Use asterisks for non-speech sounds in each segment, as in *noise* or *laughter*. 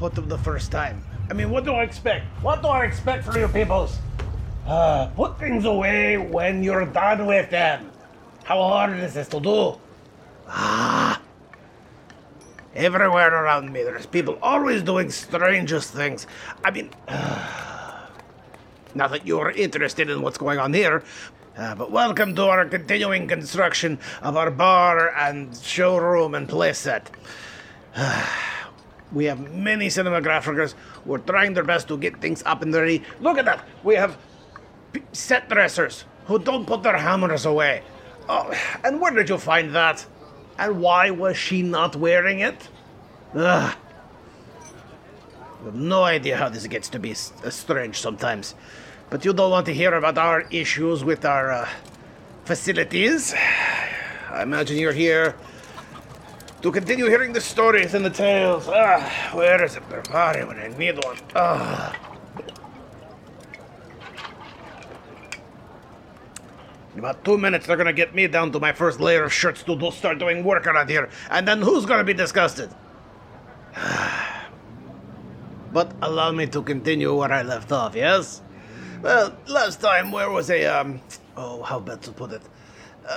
Put them the first time. I mean, what do I expect? What do I expect from you peoples? Uh, put things away when you're done with them. How hard is this to do? Ah. Everywhere around me, there's people always doing strangest things. I mean, *sighs* not that you're interested in what's going on here, uh, but welcome to our continuing construction of our bar and showroom and playset. *sighs* *sighs* We have many cinematographers who are trying their best to get things up and ready. Look at that! We have set dressers who don't put their hammers away. Oh, and where did you find that? And why was she not wearing it? Ugh. I have no idea how this gets to be uh, strange sometimes. But you don't want to hear about our issues with our uh, facilities. *sighs* I imagine you're here to continue hearing the stories and the tales. Ah, where is? Their body when I need one. Ah. In about two minutes, they're gonna get me down to my first layer of shirts to do, start doing work around here. And then who's gonna be disgusted? *sighs* but allow me to continue where I left off, yes? Well, last time, where was a, um, oh, how best to put it?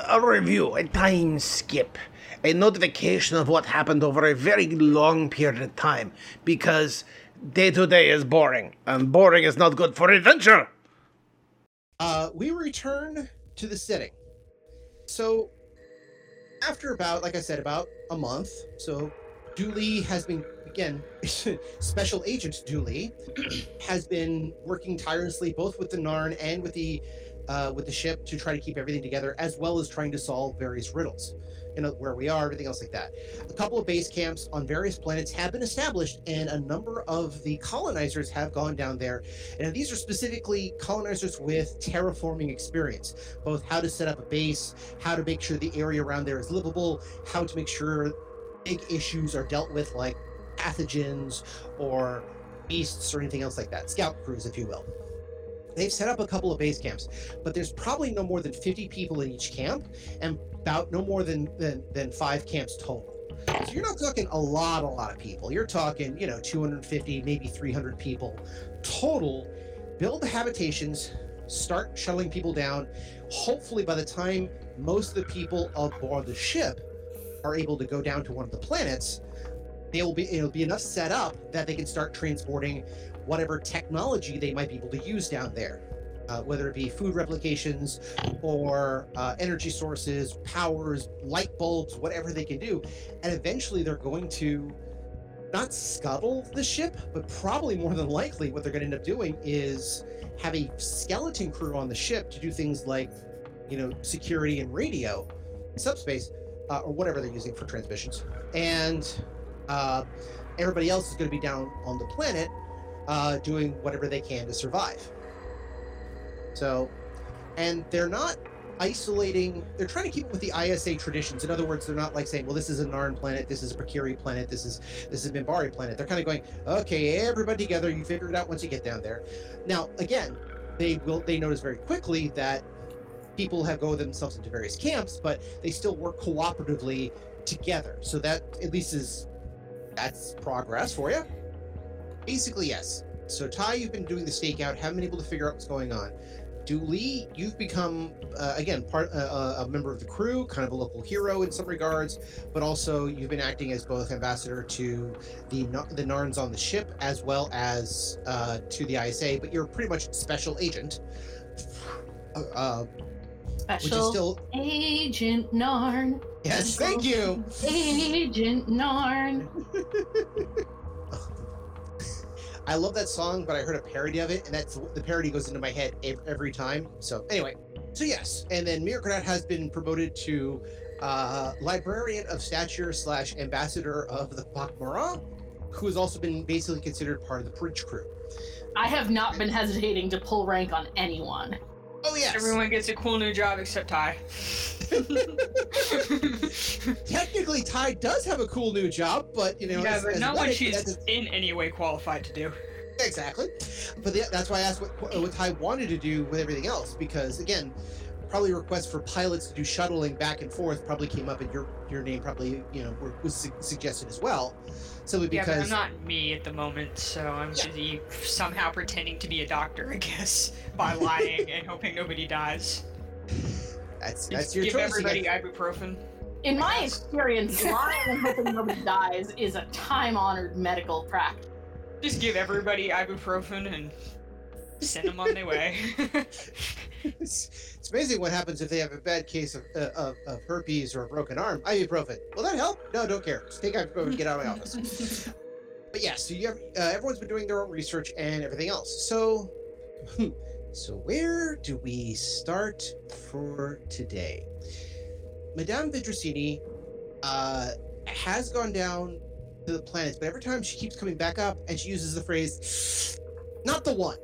A review, a time skip, a notification of what happened over a very long period of time, because day to day is boring, and boring is not good for adventure. Uh, we return to the sitting. So, after about, like I said, about a month, so Du'li has been, again, *laughs* Special Agent Du'li *clears throat* has been working tirelessly both with the Narn and with the uh, with the ship to try to keep everything together, as well as trying to solve various riddles. You know where we are, everything else like that. A couple of base camps on various planets have been established, and a number of the colonizers have gone down there. And these are specifically colonizers with terraforming experience, both how to set up a base, how to make sure the area around there is livable, how to make sure big issues are dealt with, like pathogens or beasts or anything else like that. Scout crews, if you will. They've set up a couple of base camps, but there's probably no more than 50 people in each camp and about no more than, than, than five camps total. So you're not talking a lot, a lot of people. You're talking, you know, 250, maybe 300 people total. Build the habitations, start shuttling people down. Hopefully, by the time most of the people aboard the ship are able to go down to one of the planets, they will be it'll be enough set up that they can start transporting whatever technology they might be able to use down there. Uh, whether it be food replications or uh, energy sources, powers, light bulbs, whatever they can do. And eventually they're going to not scuttle the ship, but probably more than likely what they're going to end up doing is have a skeleton crew on the ship to do things like, you know, security and radio, subspace, uh, or whatever they're using for transmissions. And uh, everybody else is going to be down on the planet uh, doing whatever they can to survive. So, and they're not isolating, they're trying to keep with the ISA traditions. In other words, they're not like saying, well, this is a Narn planet, this is a Brakiri planet, this is this is a Minbari planet. They're kind of going, okay, everybody together, you figure it out once you get down there. Now, again, they will they notice very quickly that people have go themselves into various camps, but they still work cooperatively together. So that at least is that's progress for you. Basically, yes. So Ty, you've been doing the stakeout, haven't been able to figure out what's going on. Du'li, you've become uh, again part uh, a member of the crew, kind of a local hero in some regards, but also you've been acting as both ambassador to the the Narns on the ship as well as uh, to the ISA. But you're pretty much special agent. Uh, Special still- Agent Narn. yes, thank you. Agent Narn. *laughs* I love that song, but I heard a parody of it, and that's the parody goes into my head every time. So anyway, so yes, and then mrr'grr'rat has been promoted to uh, librarian of stature slash ambassador of the Pak'ma'ra, who has also been basically considered part of the bridge crew. I have not been hesitating to pull rank on anyone. Oh yes, Everyone gets a cool new job except Ty. *laughs* technically Ty does have a cool new job, but you know, yeah, as- but as not what she's in any way qualified to do. Exactly. But the, that's why I asked what, what Ty wanted to do with everything else, because again, probably requests for pilots to do shuttling back and forth probably came up, and your your name probably you know were, was su- suggested as well, simply Yeah, but I'm not me at the moment, so I'm Yeah. busy somehow pretending to be a doctor, *laughs* I guess, by lying and hoping nobody dies. that's Just that's your give choice. You everybody got- ibuprofen. In my experience, lying and hoping nobody dies is a time-honored medical practice. Just give everybody ibuprofen and send them on their way. *laughs* *laughs* it's, amazing what happens if they have a bad case of, uh, of, of herpes or a broken arm. Ibuprofen. Will that help? No, don't care. Just take ibuprofen get out of my office. *laughs* But yeah, so you have, uh, everyone's been doing their own research and everything else. So, hmm, so where do we start for today? Madame Vidrosini uh, has gone down to the planets, but every time she keeps coming back up and she uses the phrase, not the one.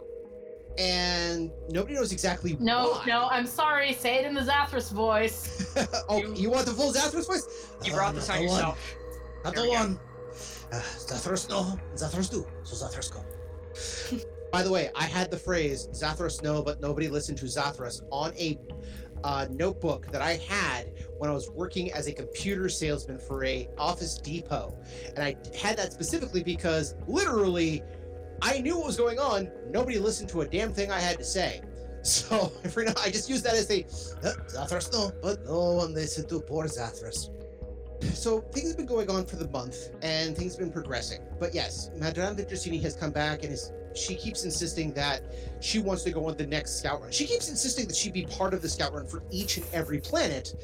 And nobody knows exactly No, why. no, I'm sorry. Say it in the Zathras voice. *laughs* oh, You- you, want the full Zathras voice? you Uh, brought this on the one. yourself. Not There the one. Uh, Zathras no, Zathras do. So Zathras go. *laughs* By the way, I had the phrase Zathras no, but nobody listened to Zathras on a uh, notebook that I had when I was working as a computer salesman for a Office Depot, and I had that specifically because literally, I knew what was going on. Nobody listened to a damn thing I had to say. *laughs* So every now I just use that as a Zathras no, but no one listened to poor Zathras. So things have been going on for the month, and things have been progressing. But yes, Madame Vitricini has come back, and is she keeps insisting that she wants to go on the next scout run. She keeps insisting that she be part of the scout run for each and every planet,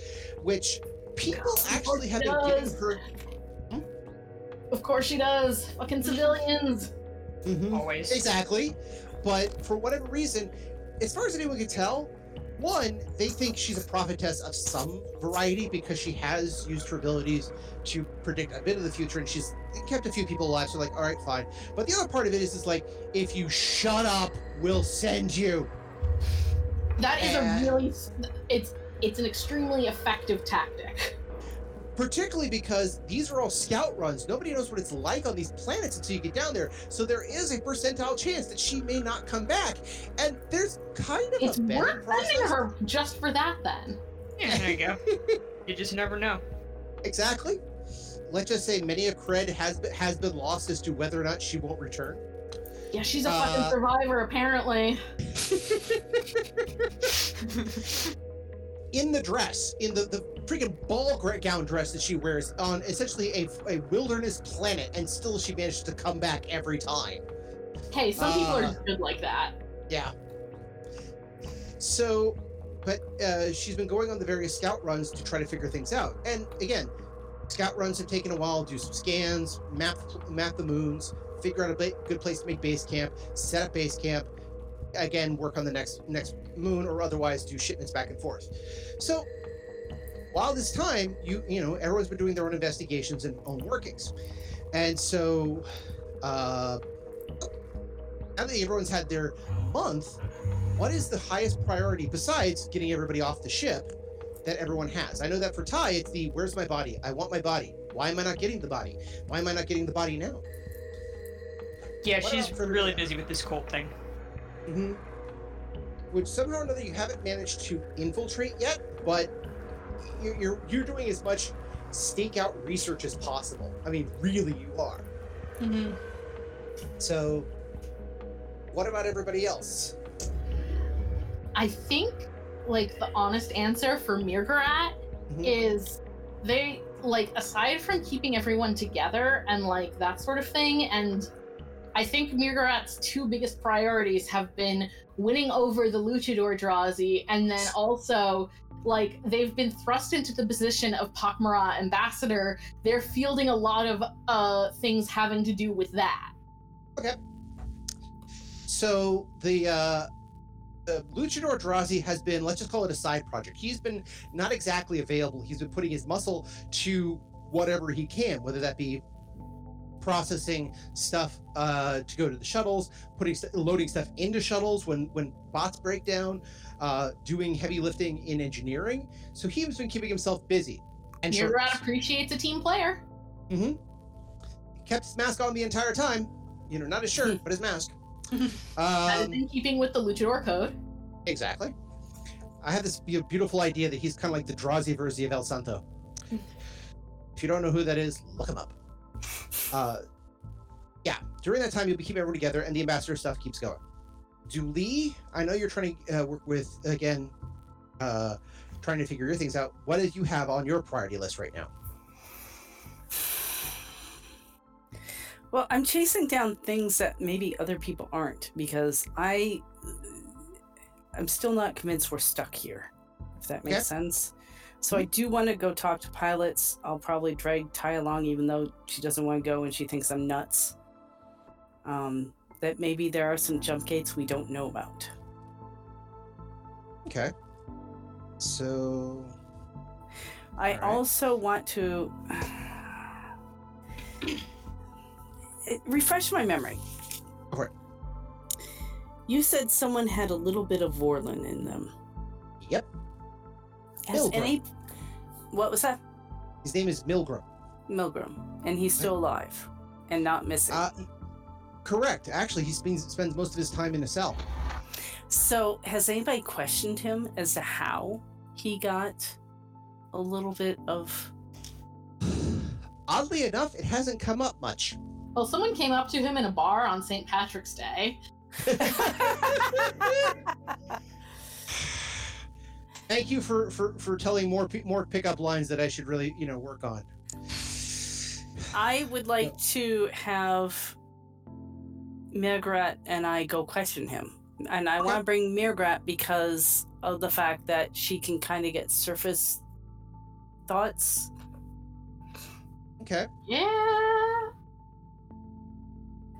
which people actually have been giving her. Of course she does. Fucking civilians. Mhm. Always. Exactly. But for whatever reason, as far as anyone can tell, one, they think she's a prophetess of some variety because she has used her abilities to predict a bit of the future and she's kept a few people alive. So, like, all right, fine. But the other part of it is, is like, if you shut up, we'll send you. That is Uh, a really it's it's an extremely effective tactic. Particularly because these are all scout runs. Nobody knows what it's like on these planets until you get down there. So there is a percentile chance that she may not come back. And there's kind of It's a vetting worth sending her just for that then. Yeah, there you go. *laughs* you just never know. Exactly. Let's just say many a cred has been, has been lost as to whether or not she won't return. Yeah, she's a Uh, fucking survivor apparently. *laughs* *laughs* In the dress, in the, the freaking ball gown dress that she wears on essentially a, a wilderness planet, and still she manages to come back every time. Hey, some people Uh, are good like that. Yeah. So, but uh, she's been going on the various scout runs to try to figure things out. And again, scout runs have taken a while. Do some scans, map map the moons, figure out a good place to make base camp, set up base camp. Again, work on the next next moon, or otherwise do shipments back and forth. So, while this time, you you know everyone's been doing their own investigations and own workings, and so. Uh, now that everyone's had their month, what is the highest priority besides getting everybody off the ship that everyone has? I know that for Ty, it's the where's my body? I want my body. Why am I not getting the body? Why am I not getting the body now? Yeah, What she's really busy with this cult thing. Mm-hmm. Which somehow or another you haven't managed to infiltrate yet, but you're you're, you're doing as much stakeout research as possible. I mean, really, you are. Mm-hmm. So, what about everybody else? I think like the honest answer for mrr'grr'rat Mhm. is they like aside from keeping everyone together and like that sort of thing and I think mrr'grr'rat's two biggest priorities have been winning over the luchador Drazi and then also like they've been thrust into the position of Pak'ma'ra ambassador. They're fielding a lot of uh things having to do with that. Okay. So the uh uh, Luchador Drazi has been, let's just call it a side project. He's been not exactly available. He's been putting his muscle to whatever he can, whether that be processing stuff uh, to go to the shuttles, putting st- loading stuff into shuttles when when bots break down, uh, doing heavy lifting in engineering. So he's been keeping himself busy. And so- mrr'grr'rat appreciates a team player. he kept his mask on the entire time. You know, not his shirt, *laughs* but his mask. *laughs* That is Um, in keeping with the Luchador code. Exactly. I have this beautiful idea that he's kind of like the Drazi version of El Santo. if you don't know who that is, look him up. *laughs* Uh, yeah, during that time, you'll be keeping everyone together, and the ambassador stuff keeps going. Du'li, I know you're trying to uh, work with, again, uh, trying to figure your things out. What do you have on your priority list right now? Well, I'm chasing down things that maybe other people aren't because I I'm still not convinced we're stuck here. If that makes Okay. sense. So I do want to go talk to pilots. I'll probably drag Ty along even though she doesn't want to go and she thinks I'm nuts. Um that maybe there are some jump gates we don't know about. Okay. So, I Alright. also want to *sighs* refresh my memory. It. You said someone had a little bit of Vorlon in them. yep, Has Milgram. any? What was that? his name is Milgram. Milgram, and he's still alive and not missing. Uh, correct. Actually, he spends, spends most of his time in a cell. so, has anybody questioned him as to how he got a little bit of? Oddly enough, it hasn't come up much. Well, someone came up to him in a bar on St. Patrick's Day. *laughs* *laughs* *laughs* Thank you for for for telling more pe- more pickup lines that I should really you know work on. I would like to have mrr'grr'rat and I go question him, and I want to bring mrr'grr'rat because of the fact that she can kind of get surface thoughts. Okay. Yeah.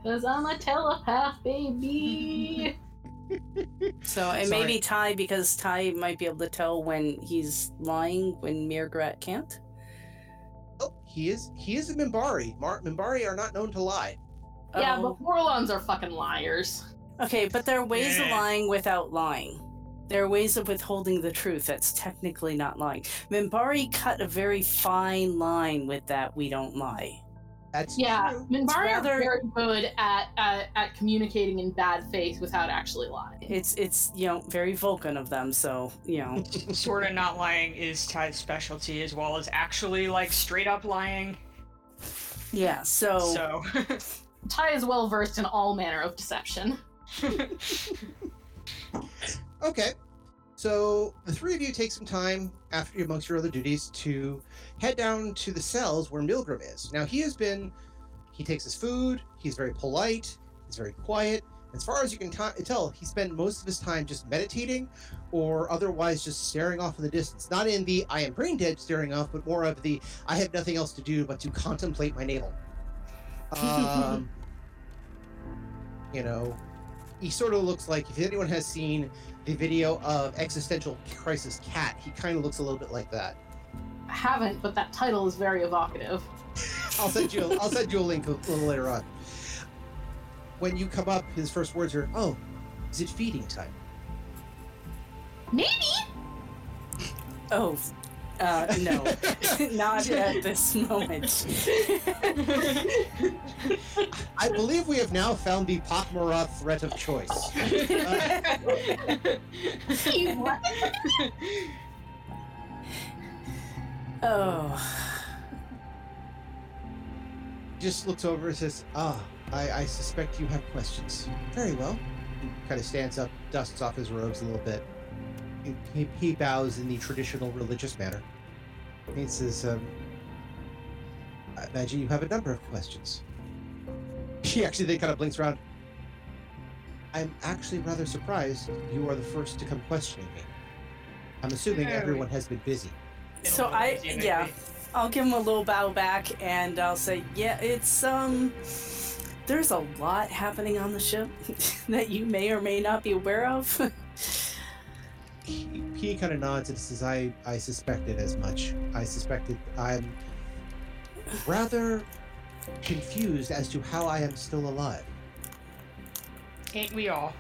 Cause I'm a telepath, baby. *laughs* So it Sorry. maybe Ty because Ty might be able to tell when he's lying when mrr'grr'rat can't. Oh, he is he is a Minbari. Mar- Minbari are not known to lie. Oh. yeah, Oh. but Vorlons are fucking liars. Okay, but there are ways of lying without lying. There are ways of withholding the truth that's technically not lying. Minbari cut a very fine line with that we don't lie. That's Yeah, True. Minbari are very good at, at at communicating in bad faith without actually lying. It's it's you know very Vulcan of them, so you know *laughs* sort of not lying is Ty's specialty as well as actually like straight up lying. yeah. So, So *laughs* Ty is well versed in all manner of deception. *laughs* Okay. So the three of you take some time after amongst your other duties to head down to the cells where Milgram is. Now he has been he takes his food, he's very polite, he's very quiet. As far as you can ti tell, he spent most of his time just meditating or otherwise just staring off in the distance. Not in the I am brain dead staring off, but more of the I have nothing else to do but to contemplate my navel. *laughs* Um, you know, he sort of looks like if anyone has seen the video of existential crisis cat he kind of looks a little bit like that I haven't, but that title is very evocative. *laughs* i'll send you a, i'll send you a link a little later on when you come up his first words are oh is it feeding time Maybe. oh, uh, no, *laughs* not at this moment. i believe we have now found the Pakmarath threat of choice. *laughs* Oh, just looks over and says ah i i suspect you have questions. Very well. Kind of stands up dusts off his robes a little bit he, he, he bows in the traditional religious manner. He says um, i imagine you have a number of questions. *laughs* She actually then kind of blinks around. I'm actually rather surprised you are the first to come questioning me. I'm assuming Yeah, everyone has been busy. So I yeah. I'll give him a little bow back and I'll say, yeah, it's um there's a lot happening on the ship *laughs* that you may or may not be aware of. *laughs* he, he kind of nods and says, "I I suspected as much. I suspected. I'm rather confused as to how I am still alive." Ain't we all?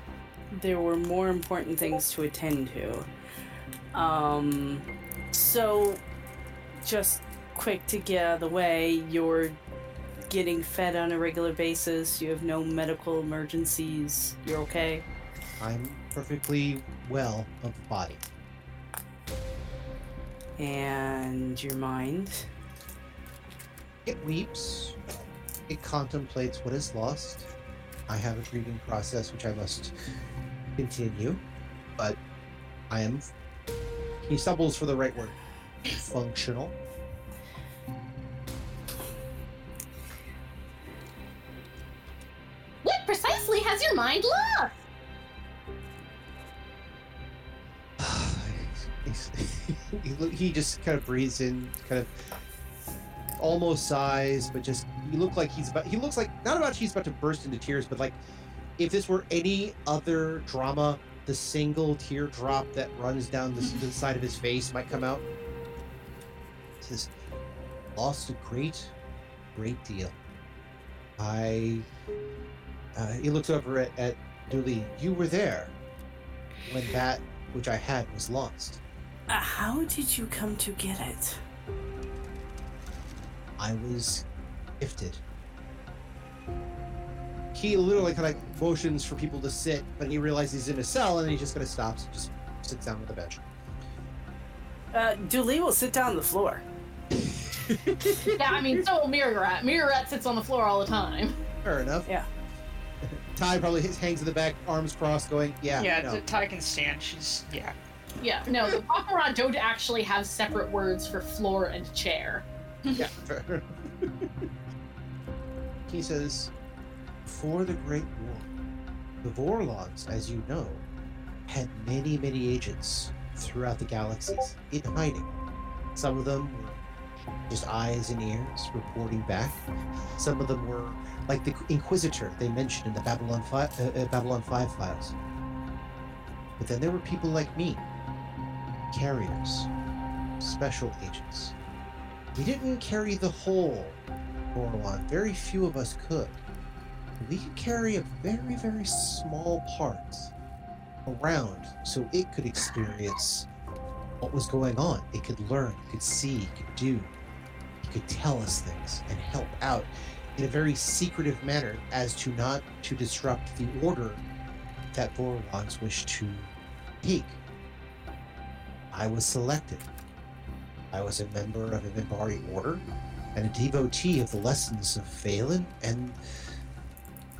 there were more important things to attend to. Um, so, just quick to get out of the way, you're getting fed on a regular basis, you have no medical emergencies, you're okay? I'm perfectly well of the body. And your mind? It weeps. It contemplates what is lost. I have a grieving process which I must continue, but I am. He stumbles for the right word. Functional. What precisely has your mind lost? He, he just kind of breathes in, kind of almost sighs, but just he look like he's about. He looks like not about he's about to burst into tears, but like if this were any other drama, the single teardrop that runs down the, the *laughs* side of his face might come out. He says, "Lost a great, great deal. I." Uh, he looks over at, at Du'li. You were there when that which I had was lost. Uh, how did you come to get it? I was gifted. He literally kind of motions for people to sit, but he realizes he's in a cell, and he just kind of stops and just sits down on the bench. Uh, Du'li will sit down on the floor. *laughs* yeah, I mean, so will Mirrorat. Mirrorat sits on the floor all the time. Fair enough. Yeah. *laughs* Ty probably hangs in the back, arms crossed, going, "Yeah, Yeah, no. Ty can stand. She's yeah. Yeah, no, the Baccarat don't actually have separate words for floor and chair. yeah." fair. *laughs* he says, "For the Great War, the Vorlons, as you know, had many, many agents throughout the galaxies in hiding. Some of them were just eyes and ears reporting back. Some of them were like the Inquisitor they mentioned in the Babylon Five, uh, uh, Babylon Five files. But then there were people like me, carriers, special agents. We didn't carry the whole Vorlon. Very few of us could. We could carry a very, very small part around so it could experience what was going on. It could learn, it could see, it could do. It could tell us things and help out in a very secretive manner as to not to disrupt the order that Vorlons wish to take. I was selected. I was a member of a Minbari order and a devotee of the lessons of Valen and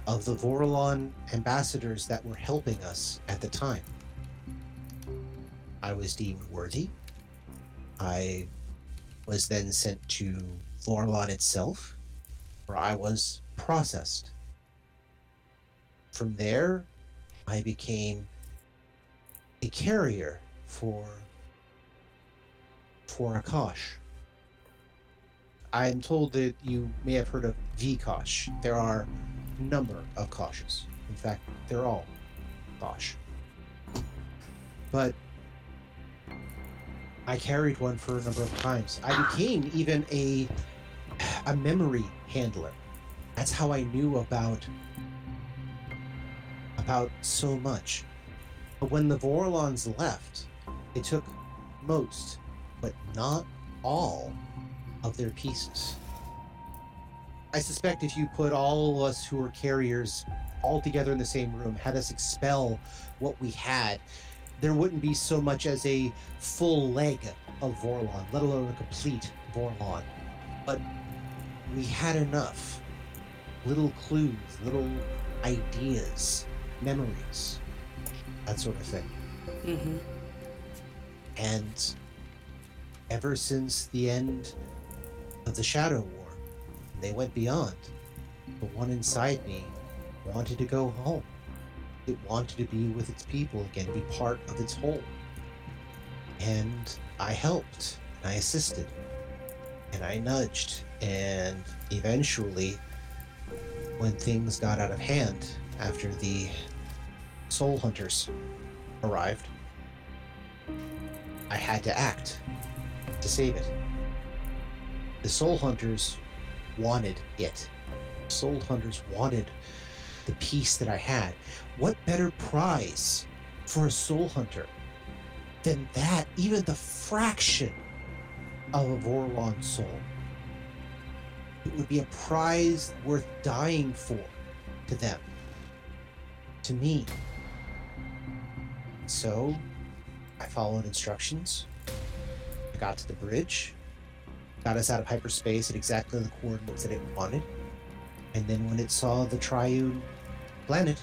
of the Vorlon ambassadors that were helping us at the time. I was deemed worthy. I was then sent to Vorlon itself, where I was processed. From there, I became a carrier for for Akash. I am told that you may have heard of Vkosh. There are a number of Koshes. In fact, they're all Kosh. But I carried one for a number of times. I became even a a memory handler. That's how I knew about about so much. But when the Vorlons left, they took most, but not all, of their pieces. I suspect if you put all of us who were carriers all together in the same room, had us expel what we had, there wouldn't be so much as a full leg of Vorlon, let alone a complete Vorlon. But we had enough little clues, little ideas, memories, that sort of thing. Mm-hmm. And ever since the end of the Shadow War, they went beyond. The one inside me wanted to go home. It wanted to be with its people again, be part of its whole. And I helped, and I assisted, and I nudged, and eventually, when things got out of hand after the Soul Hunters arrived, I had to act to save it. The Soul Hunters wanted it. Soul Hunters wanted the piece that I had. What better prize for a Soul Hunter than that, even the fraction of a Vorlon soul? It would be a prize worth dying for to them, to me. So, I followed instructions. Got to the bridge, got us out of hyperspace at exactly the coordinates that it wanted. And then when it saw the triune planet,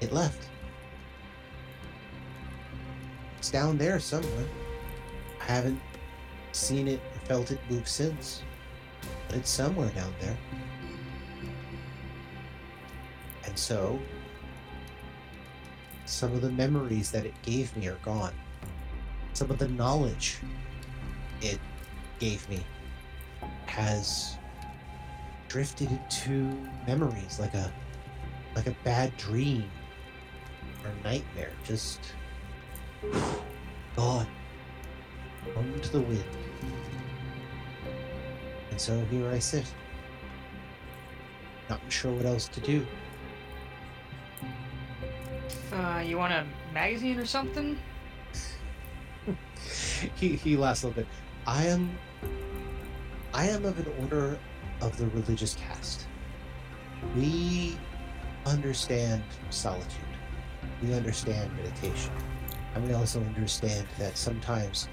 it left. It's down there somewhere. I haven't seen it or felt it move since. But it's somewhere down there. And so, some of the memories that it gave me are gone. Some of the knowledge it gave me has drifted into memories like a like a bad dream or nightmare just gone on to the wind and so here i sit not sure what else to do Uh, you want a magazine or something? He he laughs a little bit. I am I am of an order of the religious caste. We understand solitude. We understand meditation. And we also understand that sometimes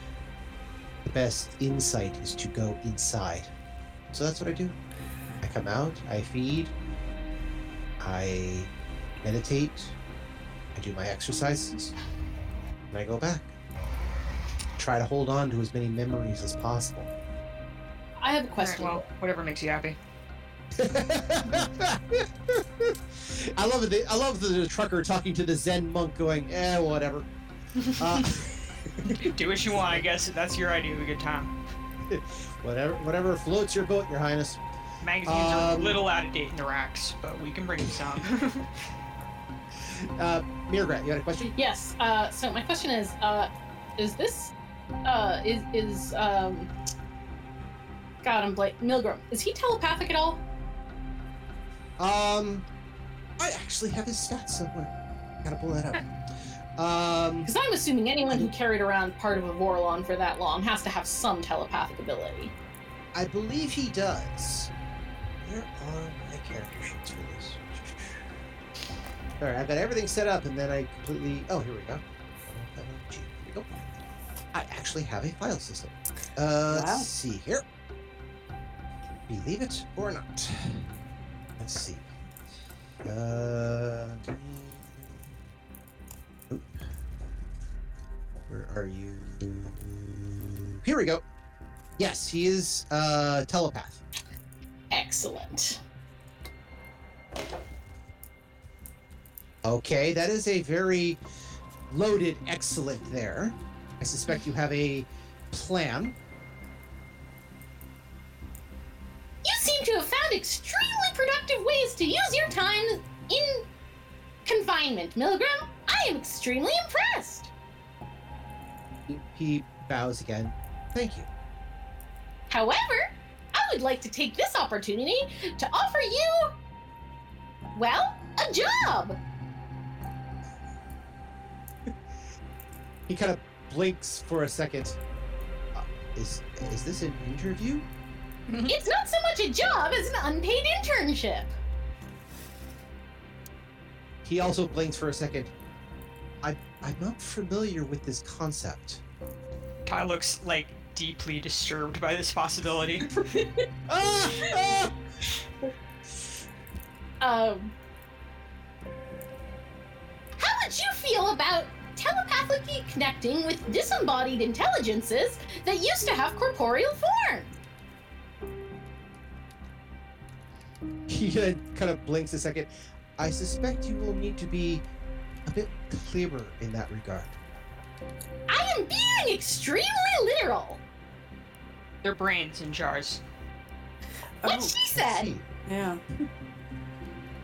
the best insight is to go inside. So that's what I do. I come out, I feed, I meditate, I do my exercises, and I go back try to hold on to as many memories as possible. I have a Alright, question. well, whatever makes you happy. *laughs* I love it. I love the trucker talking to the Zen monk, going, "Eh, whatever." *laughs* Uh, Do what you want, I guess. That's your idea of a good time. *laughs* whatever, whatever floats your boat, Your Highness. Magazines are a Um, little out of date in the racks, but we can bring you some. Uh, mrr'grr'rat, you had a question? Yes. Uh, so my question is, uh, is this, uh, is is um, God, I'm Blake Milgram. Is he telepathic at all? Um, I actually have his stats somewhere. Gotta pull that up. *laughs* Um, Because I'm assuming anyone who carried around part of a Vorlon for that long has to have some telepathic ability. I believe he does. Where are my character sheets for this? All right, I've got everything set up, and then I completely. Oh, here we go. Here we go. I actually have a file system. Uh, Wow. Let's see here. Believe it or not. Let's see. Uh, where are you? Here we go. Yes, he is uh, telepath. Excellent. Okay, that is a very loaded excellent there. I suspect you have a plan. You seem to have found extremely productive ways to use your time in confinement, Milgram. I am extremely impressed. He, bows again. Thank you. However, I would like to take this opportunity to offer you, well, a job. *laughs* He kind of blinks for a second. Uh, is is this an interview? *laughs* It's not so much a job as an unpaid internship. He also blinks for a second. I I'm not familiar with this concept. Ty looks like deeply disturbed by this possibility. ah, *laughs* ah! *laughs* Um, how would you feel about telepathically connecting with disembodied intelligences that used to have corporeal form? *laughs* He uh, kind of blinks a second. I suspect you will need to be a bit clearer in that regard. I am being extremely literal. Their brains in jars. What Oh, she said. yeah.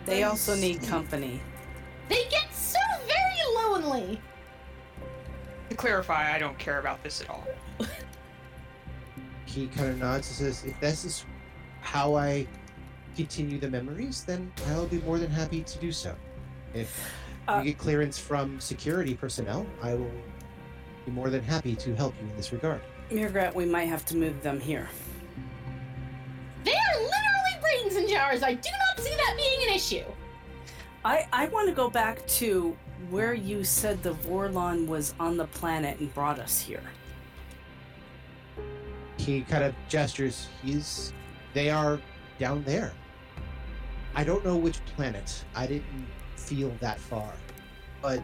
They also need company. They get so very lonely. To clarify, I don't care about this at all. *laughs* He kind of nods and says, "If this is how I continue the memories, then I'll be more than happy to do so. If *sighs* Uh, you get clearance from security personnel, I will be more than happy to help you in this regard." mrr'grr'rat, we might have to move them here. They are literally brains in jars. I do not see that being an issue. I, I want to go back to where you said the Vorlon was on the planet and brought us here. He kind of gestures. He's. They are down there. I don't know which planet. I didn't feel that far, but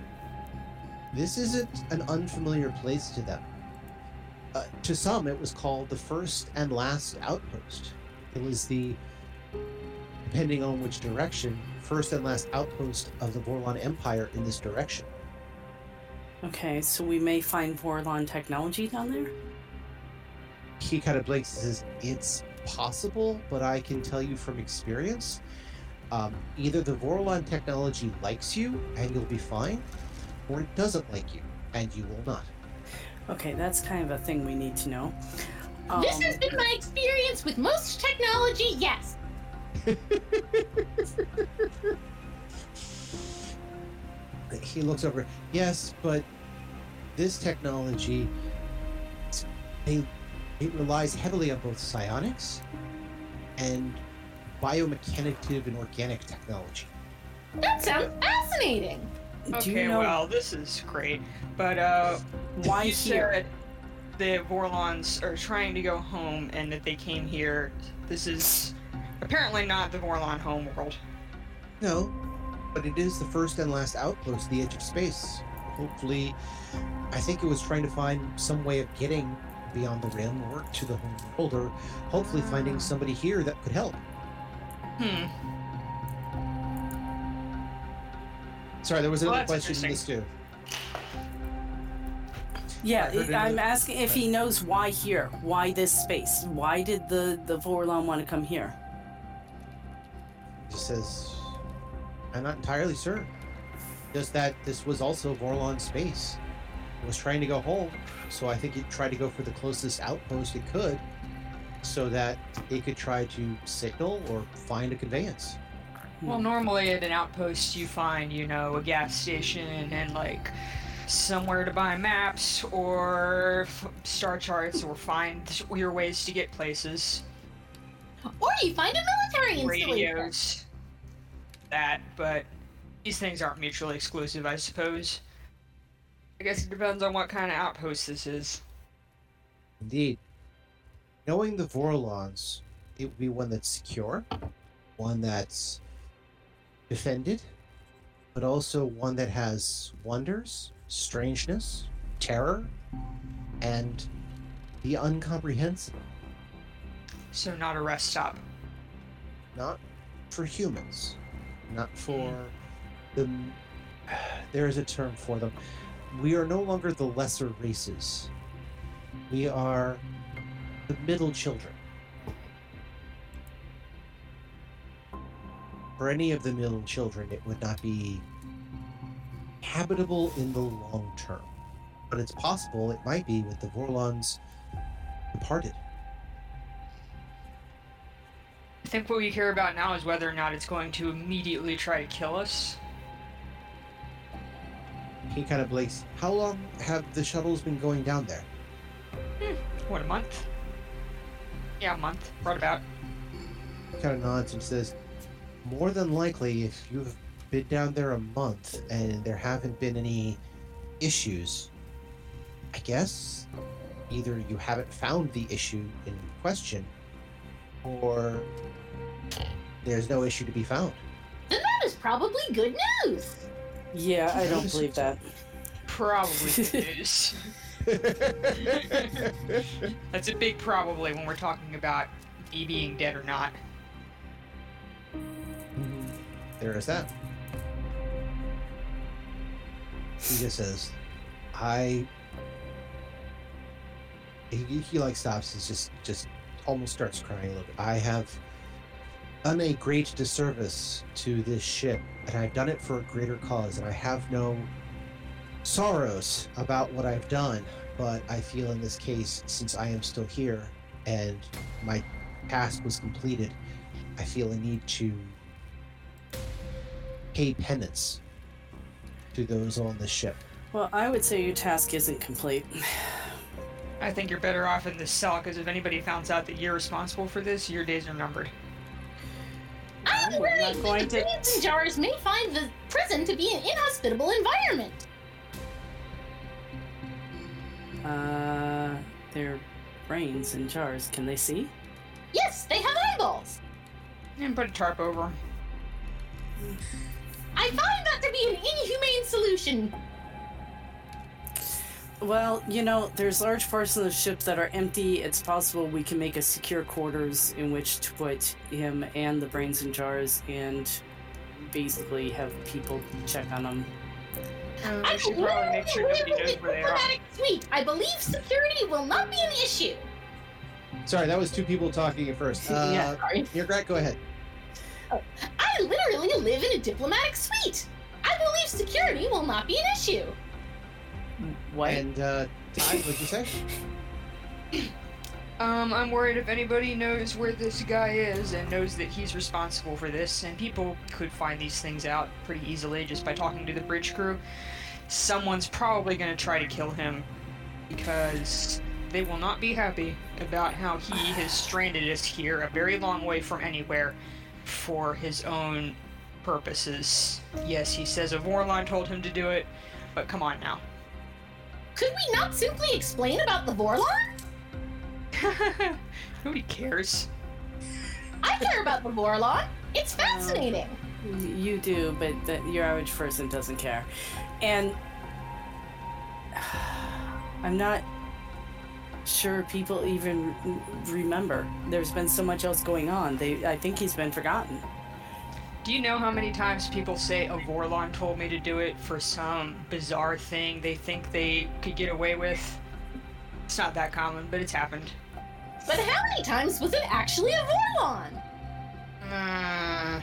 this isn't an unfamiliar place to them. Uh, to some, it was called the first and last outpost. It was the, depending on which direction, first and last outpost of the Vorlon Empire in this direction. Okay, so we may find Vorlon technology down there? he kind of blinks and says, It's possible, but I can tell you from experience um, either the Vorlon technology likes you and you'll be fine, or it doesn't like you and you will not. Okay, that's kind of a thing we need to know. this Um, has been my experience with most technology, yes. He looks over, Yes, but this technology, it's- they, it relies heavily on both psionics and biomechanical and organic technology. That sounds fascinating. Okay, you know well, this is great. But, uh, *laughs* why you here? said the Vorlons are trying to go home and that they came here. This is apparently not the Vorlon homeworld. No, but it is the first and last outpost, the edge of space. Hopefully, I think it was trying to find some way of getting beyond the rim or to the home world, or hopefully finding somebody here that could help. Hmm. Sorry, there was another that's question in this too. Yeah, I heard I- I'm another- asking if he knows why here. Why this space? Why did the, the Vorlon want to come here? He says, I'm not entirely sure. Just that this was also Vorlon space. It was trying to go home, so I think it tried to go for the closest outpost it could, so that it could try to signal or find a conveyance. Well, normally at an outpost, you find, you know, a gas station and like somewhere to buy maps or f- star charts or find your ways to get places. Or you find a military installation. Radios. That, but these things aren't mutually exclusive, I suppose. I guess it depends on what kind of outpost this is. Indeed. Knowing the Vorlons, it would be one that's secure, one that's defended, but also one that has wonders, strangeness, terror, and the incomprehensible. So, not a rest stop. Not for humans, not for the. *sighs* There is a term for them. We are no longer the lesser races. We are the middle children. For any of the middle children, it would not be habitable in the long term. But it's possible it might be with the Vorlons departed. I think what we care about now is whether or not it's going to immediately try to kill us. He kind of blinks. How long have the shuttles been going down there? Hmm, what, a month? Yeah, a month. Right about. kind of nods and says, More than likely, if you've been down there a month and there haven't been any issues, I guess either you haven't found the issue in question or there's no issue to be found. Then that is probably good news. Yeah, I don't believe that. Probably good *laughs* news. *laughs* That's a big probably when we're talking about me being dead or not. Mm-hmm. there is that. He just says, I. He, he like stops and just just almost starts crying a little bit. I have done a great disservice to this ship, and I've done it for a greater cause, and I have no sorrows about what I've done, but I feel in this case, since I am still here and my task was completed, I feel a need to pay penance to those on the ship. Well, I would say your task isn't complete. I think you're better off in this cell because if anybody finds out that you're responsible for this, your days are numbered. I'm I'm not going the to- brains and jars may find the prison to be an inhospitable environment. Uh, their brains in jars. Can they see? Yes, they have eyeballs. And put a tarp over 'em. I find that to be an inhumane solution. Well, you know, there's large parts of the ship that are empty. It's possible we can make a secure quarters in which to put him and the brains in jars and basically have people check on them. Uh, I we should probably make sure nobody knows where they are. diplomatic suite. I believe security will not be an issue. Sorry, that was two people talking at first. *laughs* Uh, Yeah. Sorry. mrr'grr'rat, go ahead. I literally live in a diplomatic suite. I believe security will not be an issue. What? And uh, Ty, what'd you say? *coughs* Um, I'm worried if anybody knows where this guy is and knows that he's responsible for this, and people could find these things out pretty easily just by talking to the bridge crew. Someone's probably gonna try to kill him because they will not be happy about how he has stranded us here a very long way from anywhere for his own purposes. Yes, he says a Vorlon told him to do it, but come on now. Could we not simply explain about the Vorlon? *laughs* Nobody cares. I care about the Vorlon. It's fascinating. You do, but the, your average person doesn't care. And *sighs* I'm not sure people even remember. There's been so much else going on. They, I think he's been forgotten. Do you know how many times people say a Vorlon told me to do it for some bizarre thing they think they could get away with? It's not that common, but it's happened. But how many times was it actually a Vorlon? Uh,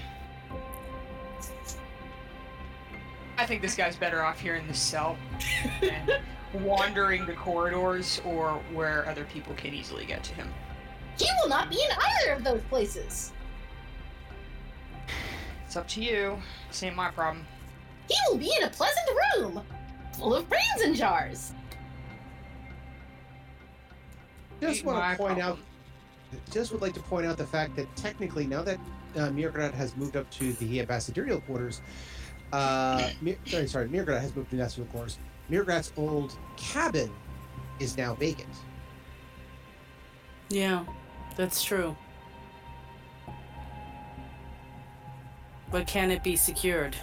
I think this guy's better off here in the cell than *laughs* wandering the corridors or where other people can easily get to him. He will not be in either of those places. It's up to you. This ain't my problem. He will be in a pleasant room, full of brains and jars. Just Ain't want to point out, just would like to point out the fact that technically, now that uh, mrr'grr'rat has moved up to the ambassadorial quarters, uh, *laughs* Mir- sorry, sorry, mrr'grr'rat has moved to the ambassadorial quarters. mrr'grr'rat's old cabin is now vacant. Yeah, that's true. But can it be secured?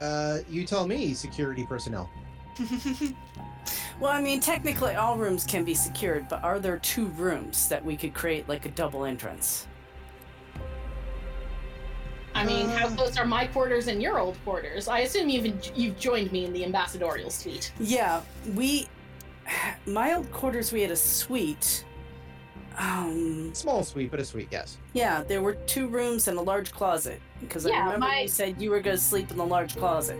Uh, you tell me, security personnel. *laughs* Well, I mean, technically all rooms can be secured, but are there two rooms that we could create like a double entrance? I mean, how Uh. close are my quarters and your old quarters? I assume you've you've joined me in the ambassadorial suite. Yeah, we. *sighs* My old quarters, we had a suite. Um, Small suite, but a suite, yes. yeah, there were two rooms and a large closet. Because I remember my- you said you were going to sleep in the large closet.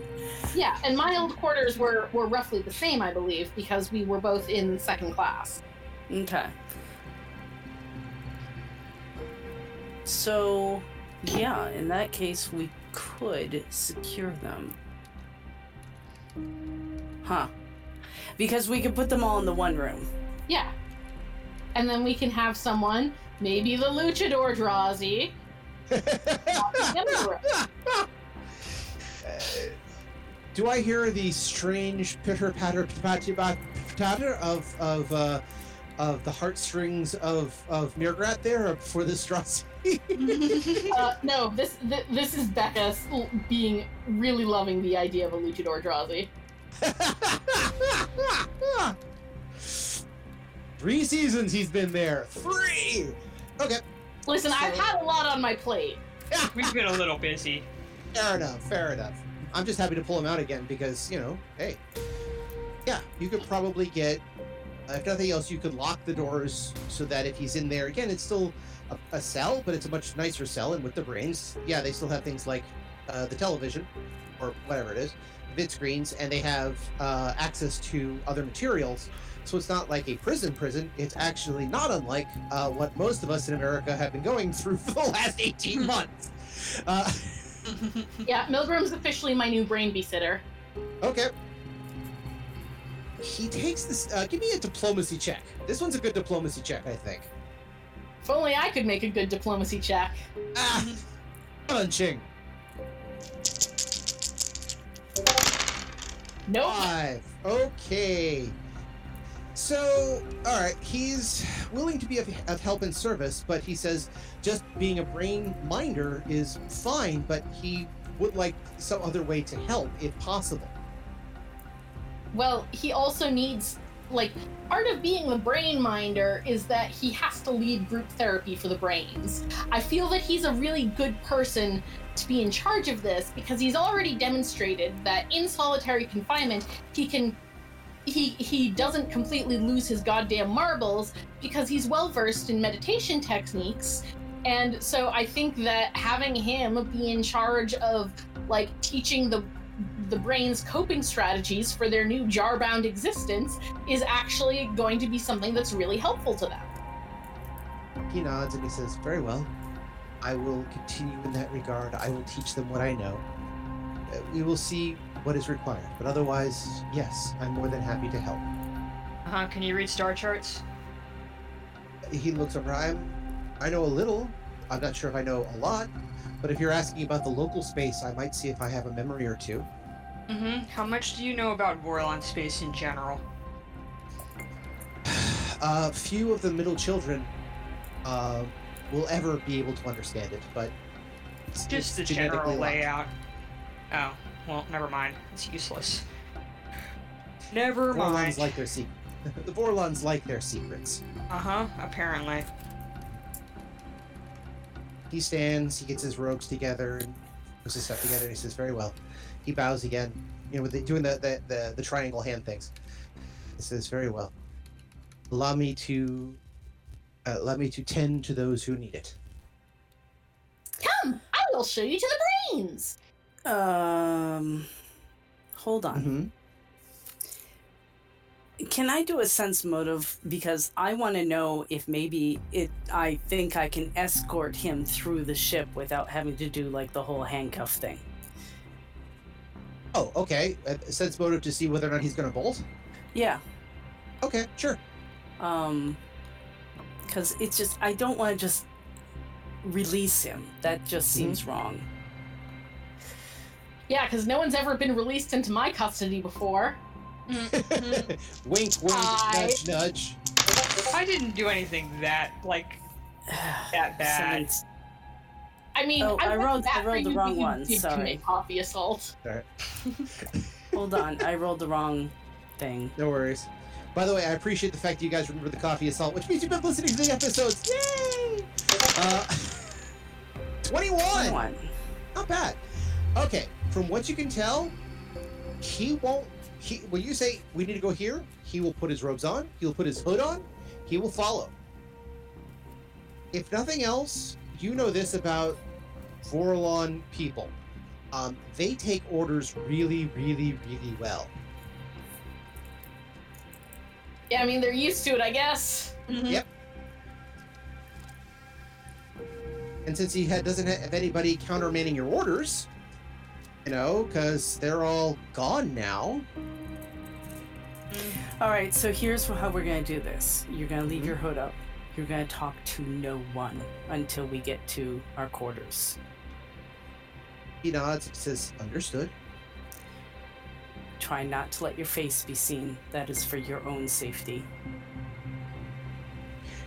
Yeah, and my old quarters were were roughly the same, I believe, because we were both in second class. Okay. So, yeah, in that case, we could secure them. Huh. Because we could put them all in the one room. Yeah. And then we can have someone, maybe the luchador Drazi, walk in the *laughs* other room. Do I hear the strange pitter patter patter patter of of uh, of the heartstrings of of mrr'grr'rat there for this Drazi? *laughs* Uh, no, this, th- this is Becca being really loving the idea of a luchador Drazi. *laughs* Three seasons he's been there. Three. Okay, Listen, I've had a lot on my plate. *laughs* We've been a little busy. fair enough. Fair enough. I'm just happy to pull him out again because you know, hey, yeah, you could probably get. If nothing else, you could lock the doors so that if he's in there again, it's still a, a cell, but it's a much nicer cell. And with the brains, yeah, they still have things like uh, the television or whatever it is. vid screens and they have uh, access to other materials. So it's not like a prison prison. It's actually not unlike uh, what most of us in America have been going through *laughs* for the last 18 months. Uh, *laughs* Yeah, Milgram's officially my new brain sitter. okay. He takes this. Uh, give me a diplomacy check. This one's a good diplomacy check, I think. If only I could make a good diplomacy check. Ah, punching. Nope. Five. Okay. So, all right, he's willing to be of, of help and service, but he says just being a brain minder is fine, but he would like some other way to help if possible. Well, he also needs like part of being the brain minder is that he has to lead group therapy for the brains. I feel that he's a really good person to be in charge of this because he's already demonstrated that in solitary confinement he can he he doesn't completely lose his goddamn marbles because he's well versed in meditation techniques and so i think that having him be in charge of like teaching the the brain's coping strategies for their new jar-bound existence is actually going to be something that's really helpful to them He nods and he says, Very well. I will continue in that regard. I will teach them what I know. Uh, we will see what is required. But otherwise, yes, I'm more than happy to help. Uh-huh. Can you read star charts? He looks over. I'm, I know a little. I'm not sure if I know a lot. But if you're asking about the local space, I might see if I have a memory or two. Mm-hmm. How much do you know about Vorlon space in general? *sighs* Uh, few of the middle children uh, will ever be able to understand it, but it's, Just the general locked. layout. Oh, well, never mind. It's useless. Never mind. Vorlons like their secret. *laughs* the Vorlons like their secrets. Uh-huh, apparently. He stands, he gets his robes together, and puts his stuff together, and he says, "Very well." He bows again, you know, with the, doing the, the the the triangle hand things. He says, "Very well. Allow me to, uh, allow me to tend to those who need it." come i will show you to the brains Um, hold on. Mm-hmm. Can I do a sense motive because I want to know if maybe it I think I can escort him through the ship without having to do like the whole handcuff thing. Oh, okay. Uh, sense motive to see whether or not he's going to bolt. Yeah. Okay, sure. Um cuz it's just I don't want to just release him. That just seems wrong. Yeah because no one's ever been released into my custody before Mm-hmm. *laughs* wink, wink, I- nudge, nudge. I didn't do anything that, like, *sighs* that bad. I mean Oh, I wasn't rolled- I that rolled for the you wrong being one, big sorry. commit coffee assault *laughs* Hold on, I rolled the wrong thing. No worries. By the way, I appreciate the fact that you guys remember the coffee assault, which means you've been listening to the episodes. Yay! Uh, *laughs* 21. 21. Not bad. Okay, from what you can tell, he won't. He when you say we need to go here, he will put his robes on. He'll put his hood on. He will follow. If nothing else, you know this about Vorlon people. Um, they take orders really, really, really well. yeah i mean they're used to it i guess Mhm. Yep. And since he ha- doesn't have anybody countermanding your orders, you know, because they're all gone now. All right, so here's how we're gonna do this. You're gonna leave Mhm. your hood up. You're gonna talk to no one until we get to our quarters. He nods and says, Understood. Try not to let your face be seen. That is for your own safety.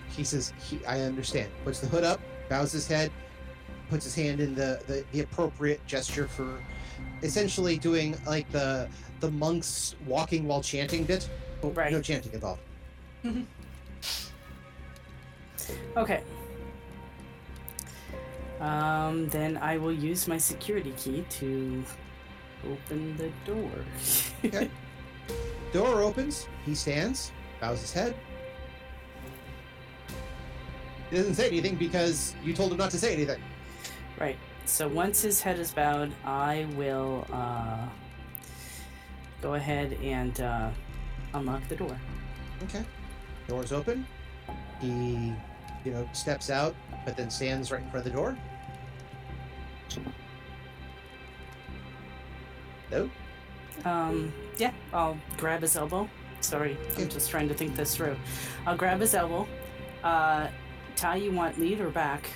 He says, he, I understand. Puts the hood up, bows his head, puts his hand in the, the, the appropriate gesture for essentially doing like the the monks walking while chanting bit. Oh, Right. No chanting involved. *laughs* Okay. Um, then I will use my security key to open the door. *laughs* Okay. Door opens. He stands, bows his head. He doesn't say anything because you told him not to say anything. Right. So once his head is bowed, I will uh, go ahead and uh, unlock the door. Okay. Door's open. He, you know, steps out, but then stands right in front of the door. No? Um, yeah, I'll grab his elbow. Sorry, I'm just trying to think this through. I'll grab his elbow. Uh, Ty, you want lead or back?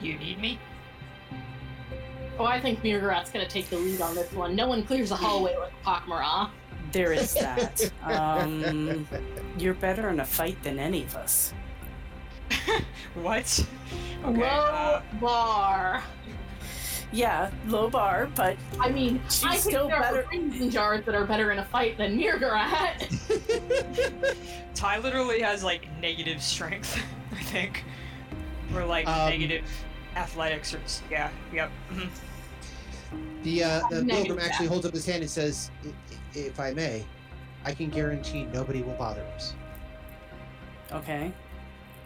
You need me? Oh, I think mrr'grr'rat's gonna take the lead on this one. No one clears a hallway with Pak'ma'ra. There is *laughs* that. um, you're better in a fight than any of us. *laughs* What? Okay. Low uh, bar. Yeah, low bar, but I mean, She's I think still there better- are Crimson jars that are better in a fight than mrr'grr'rat. *laughs* Ty literally has like negative strength, I think. Or like Um, negative athletics or yeah, yep. mhm. The uh, the pilgrim actually holds up his hand and says, "I- i- "If I may, I can guarantee nobody will bother us." okay.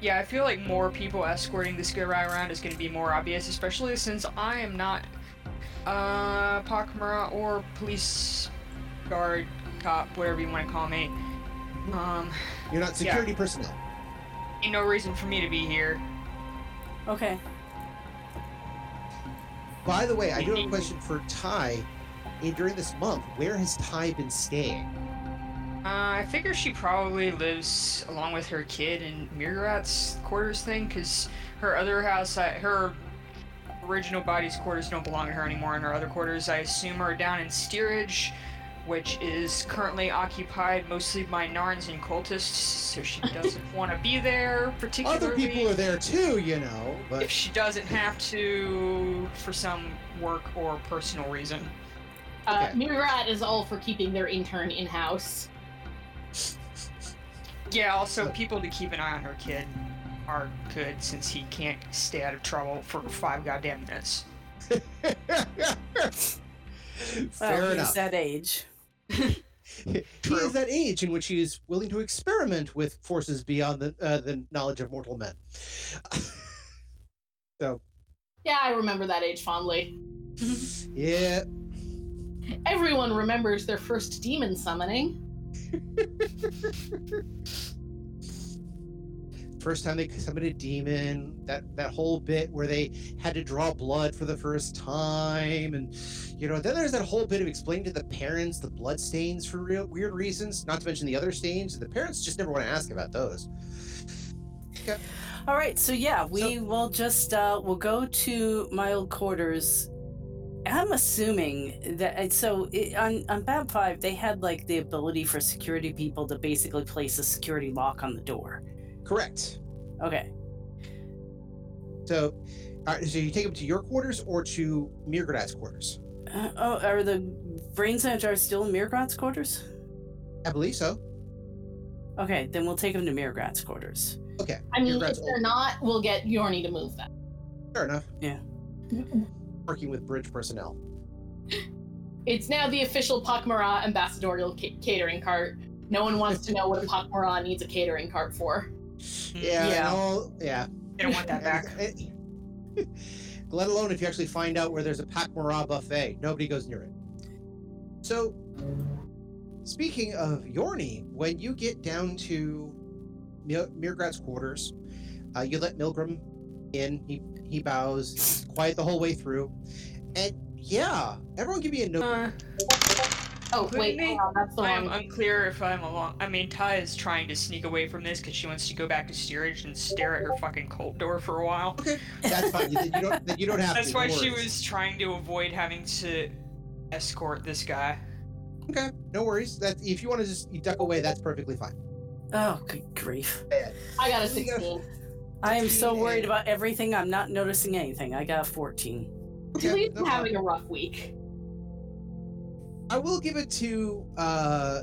Yeah, I feel like more people escorting this guy around is going to be more obvious, especially since I am not uh Pak'ma'ra or police guard, cop, whatever you want to call me. Um, You're not security personnel. ain't no reason for me to be here. Okay. By the way, I do have a question for Ty. Eh, During this month, where has Ty been staying? Uh, I figure she probably lives along with her kid in mrr'grr'rat's quarters thing, because her other house, her original body's quarters don't belong to her anymore, and her other quarters, I assume, are down in Steerage, which is currently occupied mostly by Narns and cultists, so she *laughs* doesn't want to be there particularly. Other people are there too, you know. But If she doesn't have to for some work or personal reason. Uh, Okay. mrr'grr'rat is all for keeping their intern in house. Yeah, also people to keep an eye on her kid are good since he can't stay out of trouble for five goddamn minutes. *laughs* fair well, enough. he's that age. *laughs* he is that age in which he is willing to experiment with forces beyond the uh, the knowledge of mortal men. *laughs* so Yeah, I remember that age fondly. *laughs* yeah, Everyone remembers their first demon summoning. First time they summoned a demon, that that whole bit where they had to draw blood for the first time, and you know, then there's that whole bit of explaining to the parents the blood stains for real weird reasons. Not to mention the other stains. The parents just never want to ask about those. Okay. All right, so yeah, we will just uh, we'll go to my old quarters. I'm assuming that so it, on on Bab Five they had like the ability for security people to basically place a security lock on the door. Correct. Okay, So, all right, so you take them to your quarters or to mrr'grr'rat's quarters? uh, oh, are the brain centers are still in mrr'grr'rat's quarters? I believe so. Okay, then we'll take them to mrr'grr'rat's quarters. Okay. I mean, mrr'grr'rat's if they're not, we'll get Jorni to move them. Fair enough. Yeah. *laughs* Working with bridge personnel. It's now the official Pak'ma'ra ambassadorial ca- catering cart. No one wants to know what a Pak'ma'ra needs a catering cart for. Yeah. Yeah. no, yeah. They don't want that *laughs* back. Let alone if you actually find out where there's a Pak'ma'ra buffet. Nobody goes near it. So, speaking of Jorni, when you get down to Mir- mrr'grr'rat's quarters, uh, you let Milgram in. He he bows, quiet the whole way through, and yeah, everyone give me a note. Uh, Oh, wait, me? hold on, that's the I am wrong. unclear if I'm along. I mean, Ty is trying to sneak away from this because she wants to go back to steerage and stare at her fucking cult door for a while. Okay, *laughs* that's fine. You, you don't you don't have That's to. why she was trying to avoid having to escort this guy. Okay, no worries. That if you want to just you duck away, that's perfectly fine. Oh, good grief! I got a You got- 16. I am so worried about everything. I'm not noticing anything. I got a 14. Okay, Julie's no having a rough week. I will give it to uh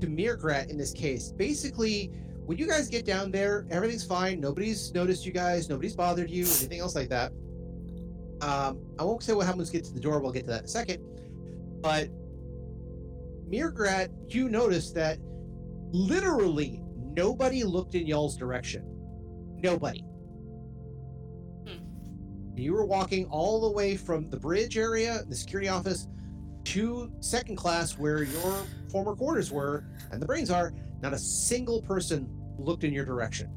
to mrr'grr'rat in this case. Basically, when you guys get down there, everything's fine. Nobody's noticed you guys. Nobody's bothered you. Anything else like that. Um, I won't say what happens to get to the door. We'll get to that in a second. But mrr'grr'rat, you notice that literally nobody looked in y'all's direction. Nobody. You were walking all the way from the bridge area, the security office, to second class where your former quarters were and the brains are. Not a single person looked in your direction.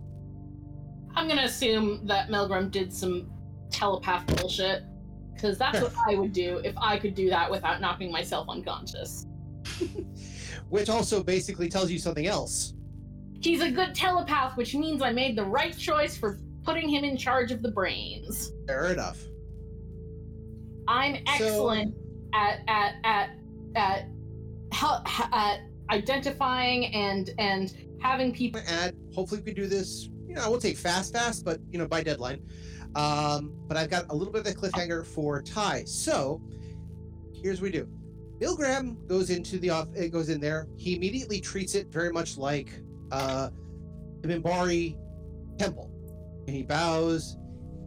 I'm gonna assume that Milgram did some telepath bullshit. Because that's what I would do if I could do that without knocking myself unconscious. *laughs* Which also basically tells you something else. He's a good telepath, which means I made the right choice for putting him in charge of the brains. Fair enough. I'm excellent at at at at hel- ha- at identifying and and having people. add hopefully we can do this you know i won't say fast fast but you know by deadline. Um but i've got a little bit of a cliffhanger for ty. So here's what we do. Bill graham goes into the off it goes in there. He immediately treats it very much like uh the Minbari temple. And he bows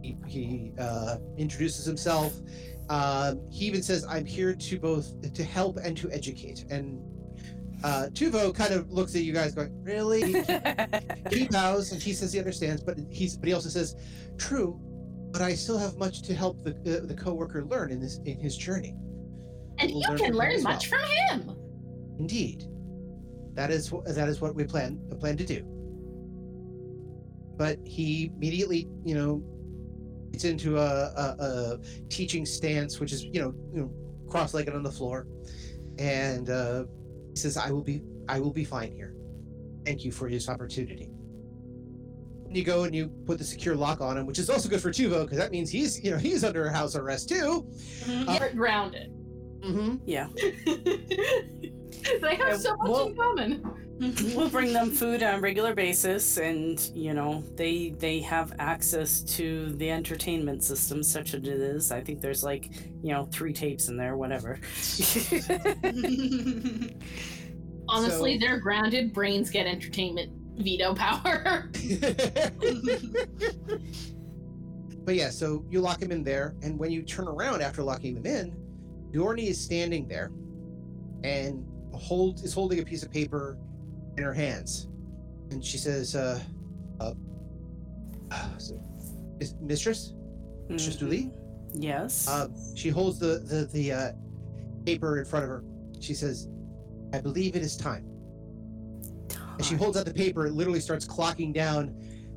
he, he uh introduces himself um he even says i'm here to both to help and to educate and uh tuvo kind of looks at you guys going really he *laughs* bows and he says he understands, but he's but he also says, "True, but I still have much to help the uh, the coworker learn in this in his journey." And We'll you learn can learn much well. from him. Indeed, that is wh- that is what we plan plan to do. But he immediately, you know, gets into a, a, a teaching stance, which is you know you know cross-legged on the floor, and uh, he says, "I will be I will be fine here. Thank you for this opportunity." you go and you put the secure lock on him, which is also good for Tuvo because that means he's you know he's under house arrest too. You're grounded. Mm-hmm. yeah. *laughs* they have Yeah, so much well- in common. Mm-hmm. we'll bring them food on a regular basis and you know they they have access to the entertainment system such as it is i think there's like you know three tapes in there whatever *laughs* Honestly, So- they're grounded. Brains get entertainment veto power. *laughs* but yeah, so you lock him in there, and when you turn around after locking them in, Jorni is standing there and hold is holding a piece of paper in her hands, and she says, "Uh, uh, so, is- mistress, mistress Mhm. Du'li." yes Uh, she holds the the the uh, paper in front of her. She says, "I believe it is time." And she holds out the paper. It literally starts clocking down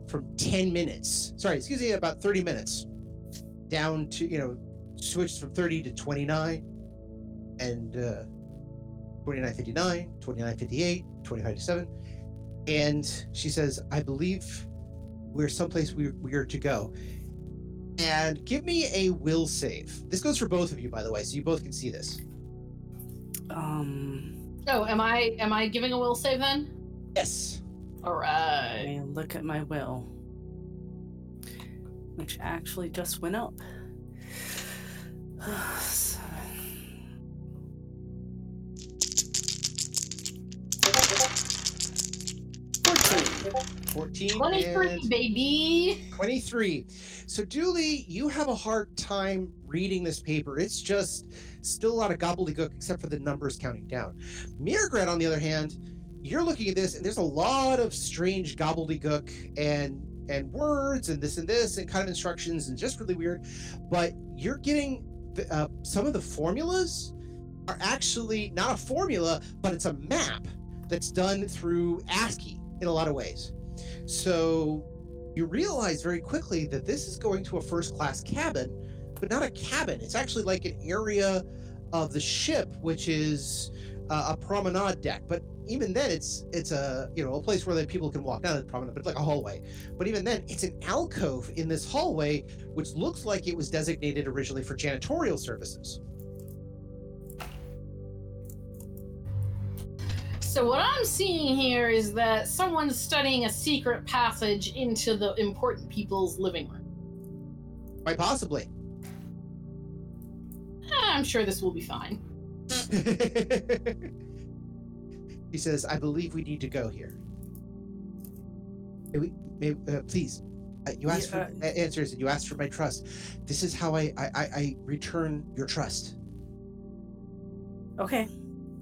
from 10 minutes. Sorry, excuse me, about 30 minutes. Down to, you know, switched from 30 to 29 and uh, 29.59, 29.58, 25.57. And she says, I believe we're someplace we, we are to go. And give me a will save. This goes for both of you, by the way, so you both can see this. um oh, am I am I giving a will save then? Yes. All right. let me look at my will which actually just went up *sighs* 14 Twenty-three, and- baby. 23. So, Du'li, you have a hard time reading this paper. It's just still a lot of gobbledygook, except for the numbers counting down. mrr'grr'rat, on the other hand, you're looking at this, and there's a lot of strange gobbledygook and and words and this and this and kind of instructions and just really weird. But you're getting the, uh, some of the formulas are actually not a formula, but it's a map that's done through ASCII in a lot of ways. So you realize very quickly that this is going to a first class cabin, but not a cabin. It's actually like an area of the ship, which is uh, a promenade deck. But even then, it's it's a you know a place where people can walk down the promenade, but it's like a hallway. But even then, it's an alcove in this hallway, which looks like it was designated originally for janitorial services. So what I'm seeing here is that someone's studying a secret passage into the important people's living room. Quite possibly. Eh, I'm sure this will be fine. *laughs* he says, "I believe we need to go here." May we, may, uh, please, uh, you asked Yeah, for uh, answers, and you asked for my trust. This is how I, I, I, I return your trust. Okay,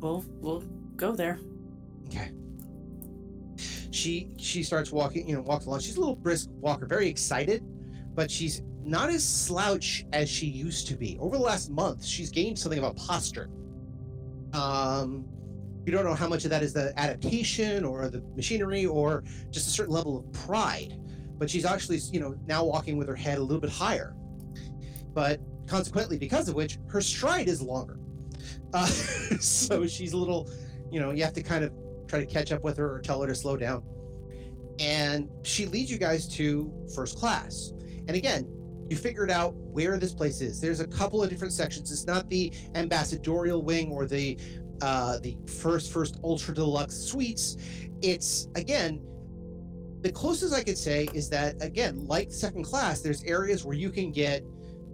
we'll we'll go there. Okay. She she starts walking, you know, walks along. She's a little brisk walker, very excited, but she's not as slouch as she used to be. Over the last month, she's gained something of a posture. Um, you don't know how much of that is the adaptation or the machinery or just a certain level of pride. But she's actually, you know, now walking with her head a little bit higher. But consequently, because of which, her stride is longer. Uh, *laughs* so she's a little, you know, you have to kind of try to catch up with her or tell her to slow down. And she leads you guys to first class. And again, you figured out where this place is. There's a couple of different sections. It's not the ambassadorial wing or the uh, the first first ultra deluxe suites. It's again the closest I could say is that again, like second class, there's areas where you can get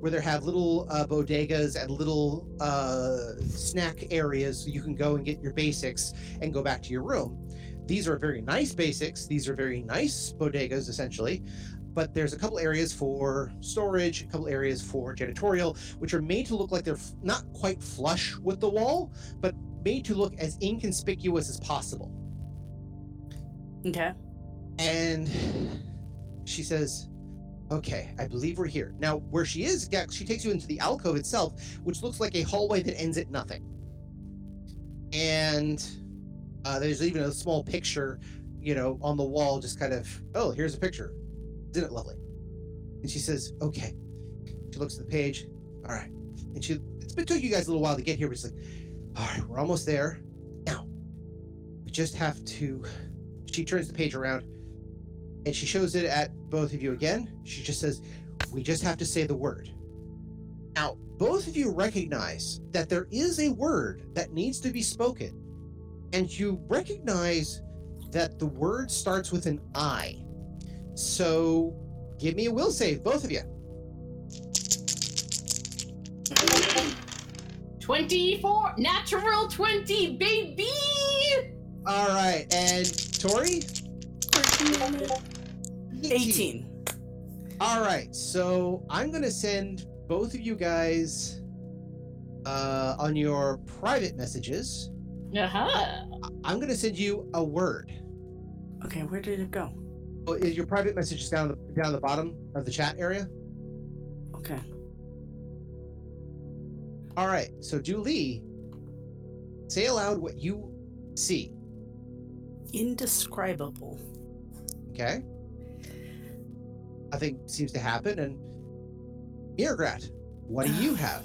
where they have little uh, bodegas and little uh, snack areas. So you can go and get your basics and go back to your room. These are very nice basics. These are very nice bodegas, essentially. But there's a couple areas for storage, a couple areas for janitorial, which are made to look like they're f- not quite flush with the wall, but made to look as inconspicuous as possible. Okay. And she says, Okay, I believe we're here. Now, where she is, she takes you into the alcove itself, which looks like a hallway that ends at nothing. And uh, there's even a small picture, you know, on the wall, just kind of, oh, here's a picture. Isn't it lovely? And she says, okay. She looks at the page. All right. And she, it's been took you guys a little while to get here, but she's like, all right, we're almost there. Now, we just have to. She turns the page around and she shows it at both of you again. She just says, we just have to say the word. Now, both of you recognize that there is a word that needs to be spoken, and you recognize that the word starts with an I. So, give me a will save, both of you. 24 natural 20 baby All right, and Tori? 18. All right, so I'm gonna send both of you guys uh, on your private messages. uh-huh I'm gonna send you a word. Okay, where did it go? Oh, Is your private messages down the down the bottom of the chat area? Okay. All right, so Julie, say aloud what you see. Indescribable. Okay. Nothing seems to happen, and mrr'grr'rat, what do you *sighs* have?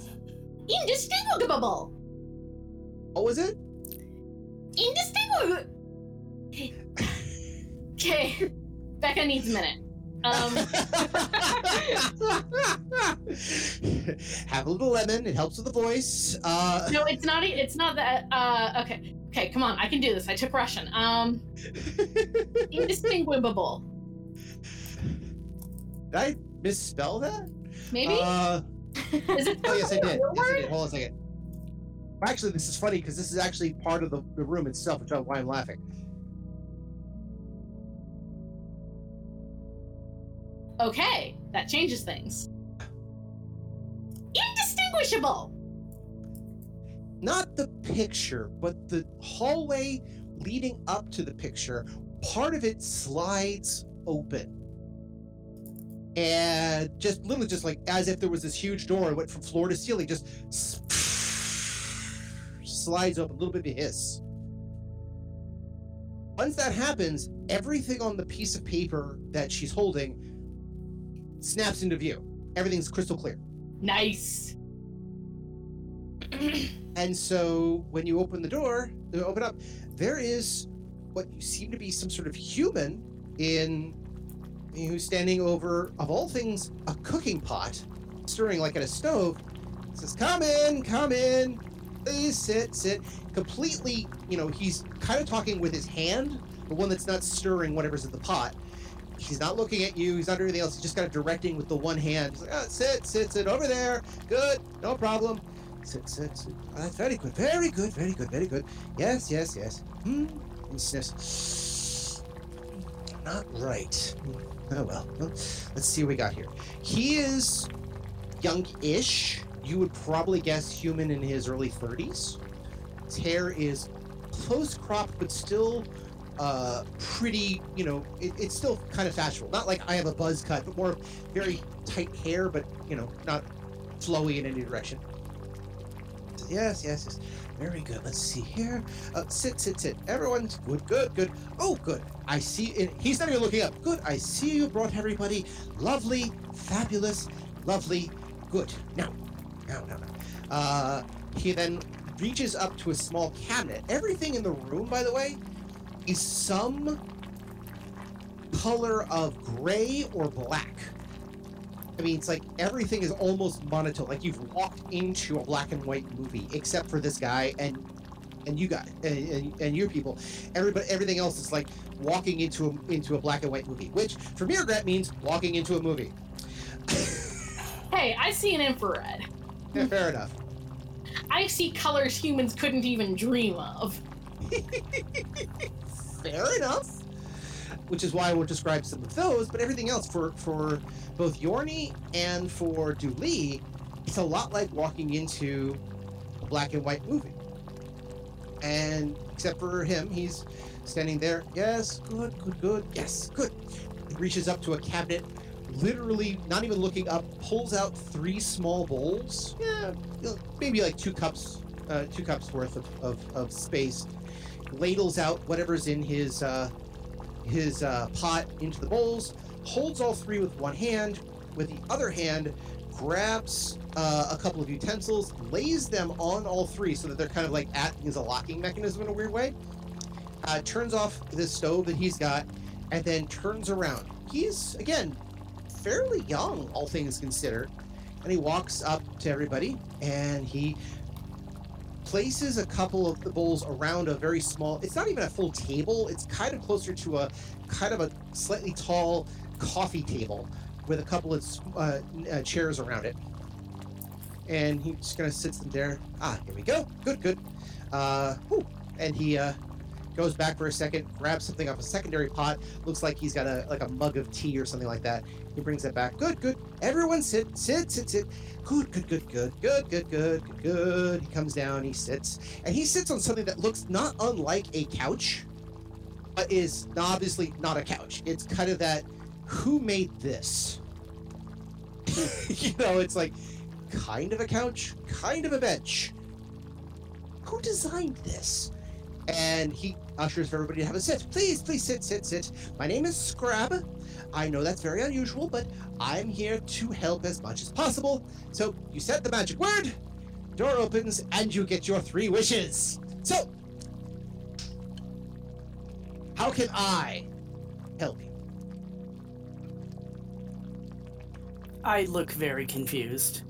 indistinguishable What was it? indistinguishable okay *laughs* becca needs a minute um *laughs* have a little lemon. It helps with the voice. Uh, no it's not it's not that uh okay okay come on i can do this i took russian um *laughs* indistinguishable Did I misspell that? maybe Uh, is it oh yes, I did. Yes, I did. Hold on a second. Actually, this is funny because this is actually part of the, the room itself, which is why I'm laughing. okay that changes things indistinguishable Not the picture, but the hallway leading up to the picture. Part of it slides open. And just literally just like as if there was this huge door, it went from floor to ceiling, just slides open, a little bit of a hiss. Once that happens, everything on the piece of paper that she's holding snaps into view. Everything's crystal clear. nice *clears throat* And so when you open the door, open up, there is what you seem to be some sort of human in who's standing over, of all things, a cooking pot, stirring like at a stove. Says, "Come in, come in, please sit, sit." Completely, you know, he's kind of talking with his hand, the one that's not stirring whatever's in the pot. He's not looking at you. He's not doing anything else. He's just kind of directing with the one hand. He's like, "Ah, sit, sit, sit over there. Good, no problem. Sit, sit, sit. That's very good, very good, very good, very good. Yes, yes, yes. Hmm. He sniffs. Not right. Oh well. Let's see what we got here. He is young-ish. You would probably guess human in his early 30s. His hair is close cropped, but still uh, pretty. You know, it, it's still kind of fashionable. Not like I have a buzz cut, but more very tight hair, but you know, not flowy in any direction. Yes, yes, yes. Very good. Let's see here. Uh, sit, sit, sit. Everyone's good, good, good. Oh, good. I see. It. He's not even looking up. Good. I see you brought everybody. Lovely, fabulous, lovely, good. Now, now, now, now. Uh, he then reaches up to a small cabinet. Everything in the room, by the way, is some color of gray or black. I mean, it's like everything is almost monotone. Like you've walked into a black and white movie, except for this guy and and you guys and, and, and your people. Everybody, everything else is like walking into a into a black and white movie, which for me, that means walking into a movie. Hey, I see an infrared. Yeah, fair enough. I see colors humans couldn't even dream of. *laughs* Fair enough. Which is why I won't describe some of those, but everything else for for both Jorni and for Du'li, it's a lot like walking into a black and white movie. And except for him, he's standing there. Yes, good, good, good. Yes, good. He reaches up to a cabinet, literally not even looking up, pulls out three small bowls. Yeah, maybe like two cups, uh, two cups worth of, of, of space. Ladles out whatever's in his uh, his uh, pot into the bowls, holds all three with one hand, with the other hand grabs uh, a couple of utensils, lays them on all three so that they're kind of like acting as a locking mechanism in a weird way. Uh, turns off the stove that he's got, and then turns around. He's again fairly young, all things considered, and he walks up to everybody and he places a couple of the bowls around a very small it's not even a full table it's kind of closer to a kind of a slightly tall coffee table with a couple of uh, uh, chairs around it. And he just kind of sits there. Ah here we go. Good good. Uh whew. and he uh goes back for a second grabs something off a secondary pot. Looks like he's got a like a mug of tea or something like that. He brings it back. Good good. Everyone sit sit sit sit. Good, good, good, good, good, good, good, good. He comes down, he sits, and he sits on something that looks not unlike a couch, but is obviously not a couch. It's kind of that who made this? *laughs* you know, it's like kind of a couch, kind of a bench. Who designed this? And he ushers for everybody to have a sit. Please, please sit, sit, sit. My name is Scrab. I know that's very unusual, but I'm here to help as much as possible. So you said the magic word, door opens, and you get your three wishes. So, how can I help you? I look very confused.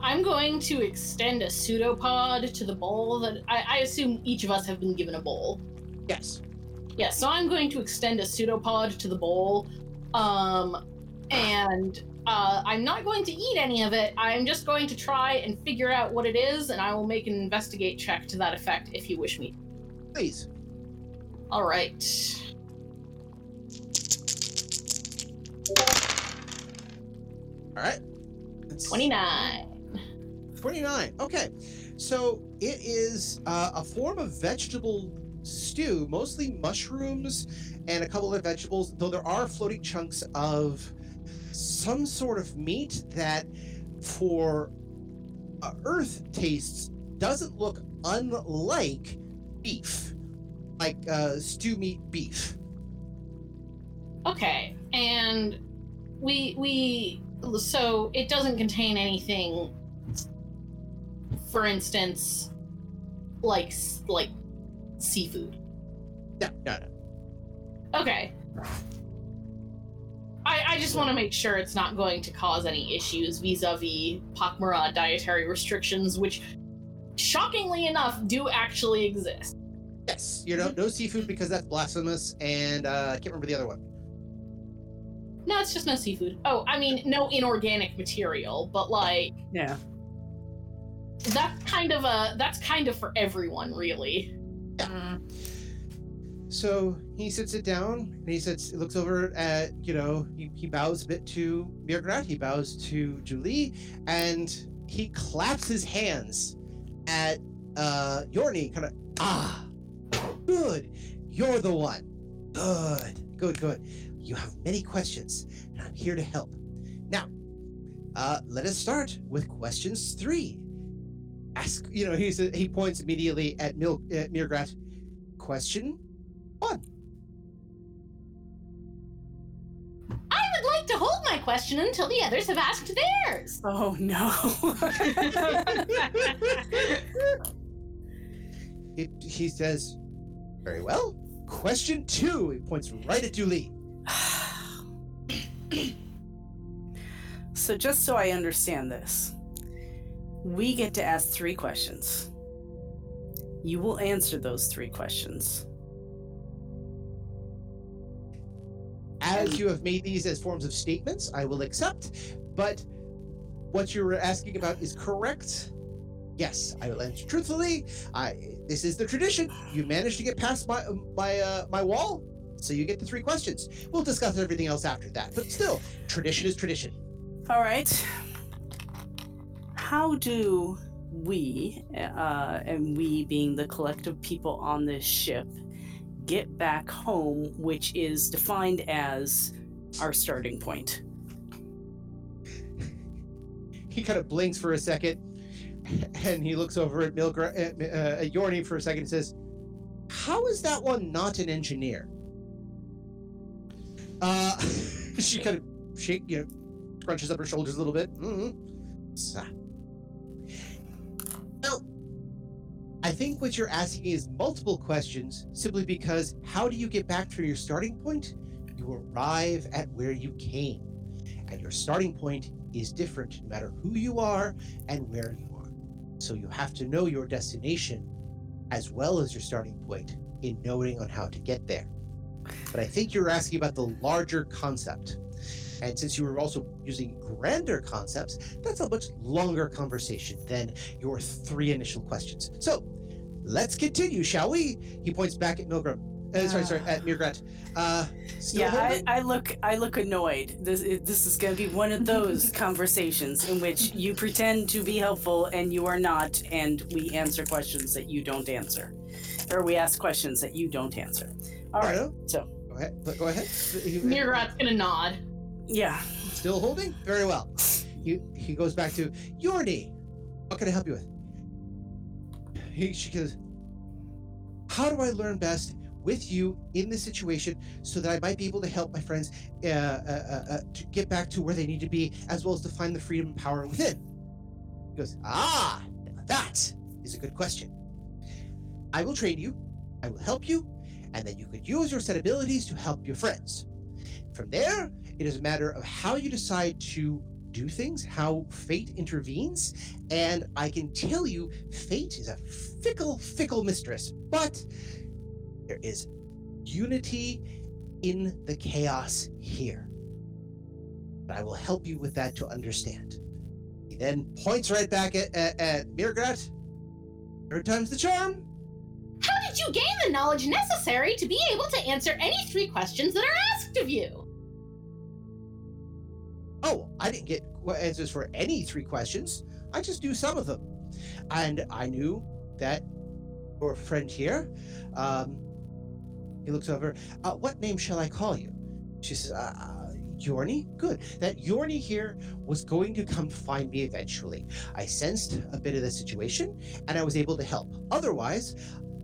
I'm going to extend a pseudopod to the bowl that I, I assume each of us have been given a bowl. Yes. Yeah, so I'm going to extend a pseudopod to the bowl. Um, and uh, I'm not going to eat any of it. I'm just going to try and figure out what it is, and I will make an investigate check to that effect if you wish me. Please. All right. All right. Let's- 29. 29. Okay. So it is uh, a form of vegetable stew, mostly mushrooms and a couple of vegetables, though there are floating chunks of some sort of meat that, for uh, earth tastes, doesn't look unlike beef, like uh, stew meat beef. Okay, and we we so it doesn't contain anything. For instance, like like seafood. yeah no, no. Okay. I, I just want to make sure it's not going to cause any issues vis-a-vis Pak'ma'ra dietary restrictions, which, shockingly enough, do actually exist. Yes, you know, no seafood because that's blasphemous, and uh, I can't remember the other one. No, it's just no seafood. Oh, I mean, no inorganic material, but like Yeah. that's kind of a that's kind of for everyone, really. So he sits it down and he sits, looks over at, you know, he, he bows a bit to mrr'grr'rat, he bows to Julie, and he claps his hands at uh Jorni, kind of, ah, good, you're the one. Good, good, good. You have many questions, and I'm here to help. Now, uh, let us start with questions three. ask. You know, he's he points immediately at Mil at mrr'grr'rat. Question one. I would like to hold my question until the others have asked theirs. Oh no. *laughs* He, he says, "Very well." Question two. He points right at Du'li. So just so I understand this, we get to ask three questions. You will answer those three questions. As you have made these as forms of statements, I will accept. But what you're asking about is correct. Yes, I will answer truthfully. I this is the tradition. You managed to get past my my uh, my wall, so you get the three questions. We'll discuss everything else after that. But still, tradition is tradition. All right. How do we, uh, and we being the collective people on this ship, get back home, which is defined as our starting point? *laughs* He kind of blinks for a second, *laughs* and he looks over at Milgra at, uh, at Jorni for a second and says, "How is that one not an engineer?" Uh, *laughs* she kind of shake, you know, scrunches up her shoulders a little bit. Mm-hmm. Well, I think what you're asking is multiple questions simply because how do you get back to your starting point? You arrive at where you came. And your starting point is different no matter who you are and where you are. So you have to know your destination as well as your starting point in knowing on how to get there. But I think you're asking about the larger concept. And since you were also using grander concepts, that's a much longer conversation than your three initial questions. So let's continue, shall we? He points back at Milgram. Uh, sorry, sorry, at mrr'grr'rat. Uh, yeah, I. I look I look annoyed. This is- this is going to be one of those *laughs* conversations in which you pretend to be helpful and you are not, and we answer questions that you don't answer, or we ask questions that you don't answer. All right, so Go ahead. Go ahead. mrr'grr'rat's gonna nod. Yeah, Still holding? Very well. He he goes back to Jorni. What can I help you with? He she goes. How do I learn best with you in this situation so that I might be able to help my friends uh, uh, uh, uh, to get back to where they need to be, as well as to find the freedom and power within? He goes, Ah, that is a good question. I will train you. I will help you, and then you could use your set abilities to help your friends. From there, it is a matter of how you decide to do things, how fate intervenes, and I can tell you, fate is a fickle, fickle mistress, but there is unity in the chaos here. And I will help you with that to understand. He then points right back at, at, at mrr'grr'rat. Third time's the charm. How did you gain the knowledge necessary to be able to answer any three questions that are asked of you? I didn't get answers for any three questions. I just knew some of them. And I knew that your friend here, um, he looks over, uh, what name shall I call you? She says, uh, uh, Jorni? Good. That Jorni here was going to come find me eventually. I sensed a bit of the situation and I was able to help. Otherwise,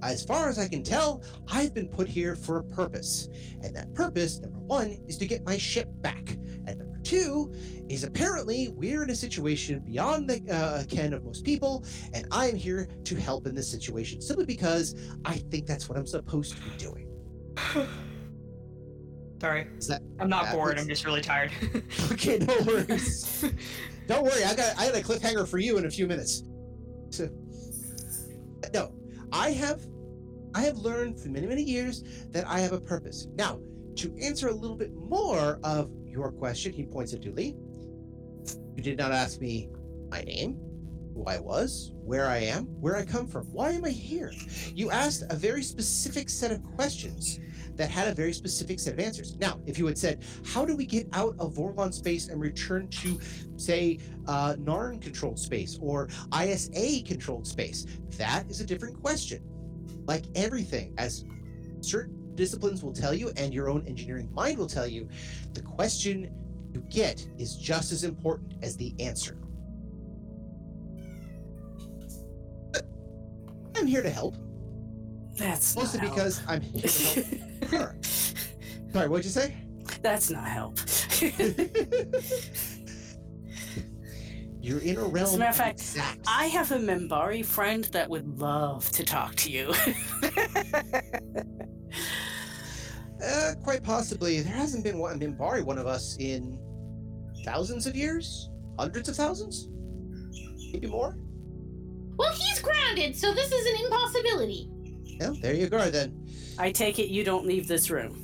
as far as I can tell, I've been put here for a purpose. And that purpose, number one, is to get my ship back. And two is apparently we're in a situation beyond the uh, ken of most people, and I am here to help in this situation simply because I think that's what I'm supposed to be doing. *sighs* Sorry. That I'm not bored, was- I'm just really tired. *laughs* okay? No worries. *laughs* Don't worry, I got I got a cliffhanger for you in a few minutes. So, no, I have I have learned for many many years that I have a purpose. Now, to answer a little bit more of your question, he points at Du'li. You did not ask me my name, who I was, where I am, where I come from, why am I here? You asked a very specific set of questions that had a very specific set of answers. Now, if you had said, How do we get out of Vorlon space and return to, say, uh, Narn controlled space or ISA controlled space? That is a different question. Like everything, as certain disciplines will tell you, and your own engineering mind will tell you, the question you get is just as important as the answer. Uh, I'm here to help. That's Mostly because I'm here to help her. *laughs* Sorry, what'd you say? That's not help. *laughs* You're in a realm. As a matter of fact, exacts. I have a Minbari friend that would love to talk to you. *laughs* Uh, quite possibly. There hasn't been one Minbari one of us in thousands of years? Hundreds of thousands? Maybe more? Well, he's grounded, so this is an impossibility. Yeah, there you go then. I take it you don't leave this room.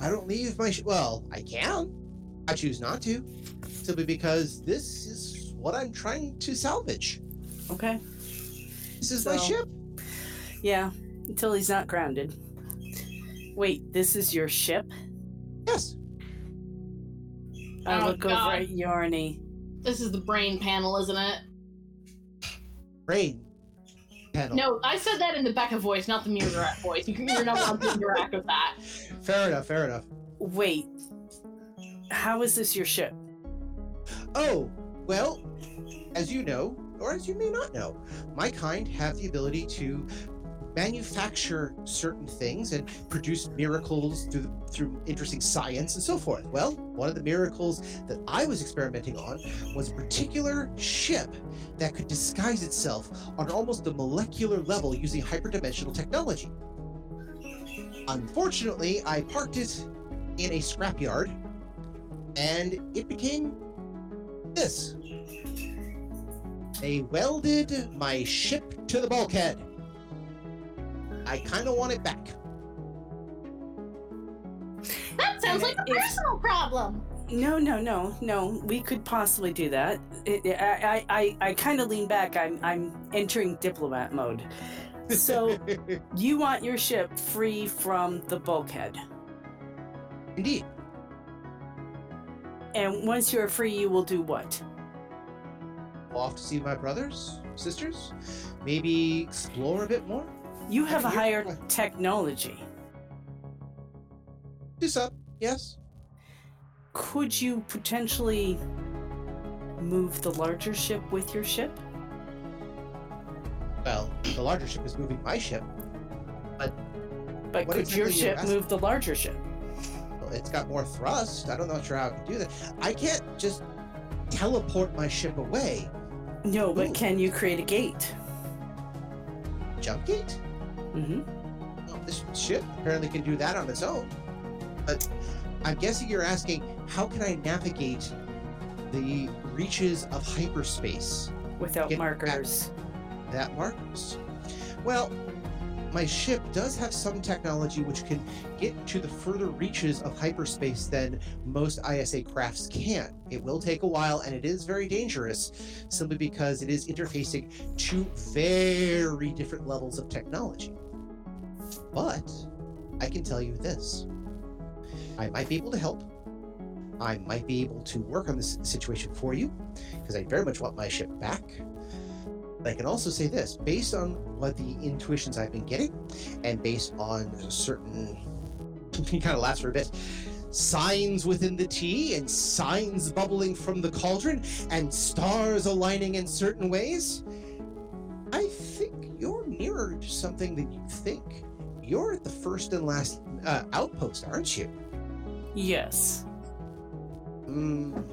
I don't leave my sh- well, I can. I choose not to. Simply because this is what I'm trying to salvage. Okay. This is my ship. Yeah, until he's not grounded. Wait, this is your ship? Yes. I Oh, look over God. at Jorni. This is the brain panel, isn't it? Brain Panel. No, I said that in the Becca voice, not the Murderat voice. You can, you're not allowed to interact with that. *laughs* Fair enough, fair enough. Wait, how is this your ship? Oh, well, as you know, or as you may not know, my kind have the ability to manufacture certain things and produce miracles through through interesting science and so forth. Well, one of the miracles that I was experimenting on was a particular ship that could disguise itself on almost a molecular level using hyperdimensional technology. Unfortunately, I parked it in a scrapyard and it became this. They welded my ship to the bulkhead. I kind of want it back. That sounds like a If- personal problem. No, no, no, no. We could possibly do that. It, it- I, I, I, I kind of lean back. I'm, I'm entering diplomat mode. So *laughs* you want your ship free from the bulkhead, Indeed. and once you're free, you will do what? Off to see my brothers, sisters, maybe explore a bit more. You have a higher technology. Do some, yes. Could you potentially move the larger ship with your ship? Well, the larger ship is moving my ship. But What could your exactly ship move the larger ship? Well, It's got more thrust. I don't know sure how I can do that. I can't just teleport my ship away. No, but Ooh. can you create a gate? Jump gate? Mm-hmm. Well, this ship apparently can do that on its own. But I'm guessing you're asking, how can I navigate the reaches of hyperspace Without markers. that markers? Well, my ship does have some technology which can get to the further reaches of hyperspace than most ISA crafts can. It will take a while and it is very dangerous simply because it is interfacing two very different levels of technology. But I can tell you this I might be able to help. I might be able to work on this situation for you because I very much want my ship back. But I can also say this based on what the intuitions I've been getting, and based on certain, kind of laughs for a bit, signs within the tea, and signs bubbling from the cauldron, and stars aligning in certain ways, I think you're nearer to something than you think. You're at the first and last uh, outpost, aren't you? Yes. Mm.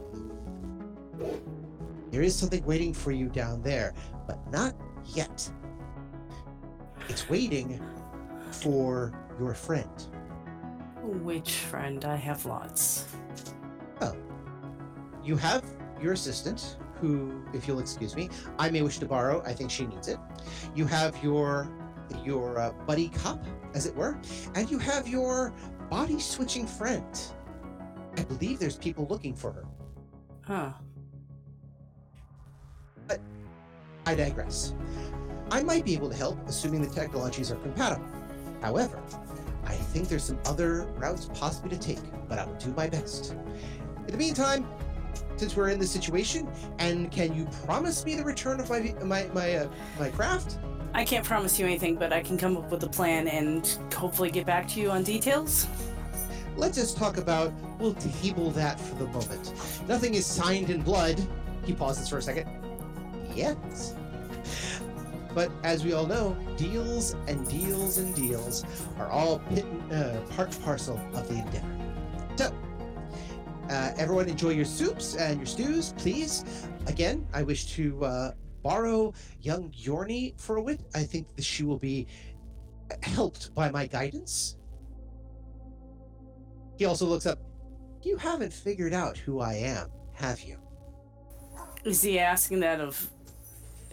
There is something waiting for you down there, but not yet. It's waiting for your friend. Which friend? I have lots. Oh. You have your assistant, who, if you'll excuse me, I may wish to borrow. I think she needs it. You have your your uh, buddy cop, as it were, and you have your body switching friend. I believe there's people looking for her. Huh. I digress. I might be able to help, assuming the technologies are compatible. However, I think there's some other routes possibly to take, but I will do my best. In the meantime, since we're in this situation, and can you promise me the return of my my my uh, my craft? I can't promise you anything, but I can come up with a plan and hopefully get back to you on details. Let's just talk about. We'll table that for the moment. Nothing is signed in blood. He pauses for a second. Yet. But as we all know, deals and deals and deals are all pit, uh, part parcel of the endeavor. So, uh, everyone enjoy your soups and your stews, please. Again, I wish to uh, borrow young Jorni for a wit. I think that she will be helped by my guidance. He also looks up. You haven't figured out who I am, have you? Is he asking that of?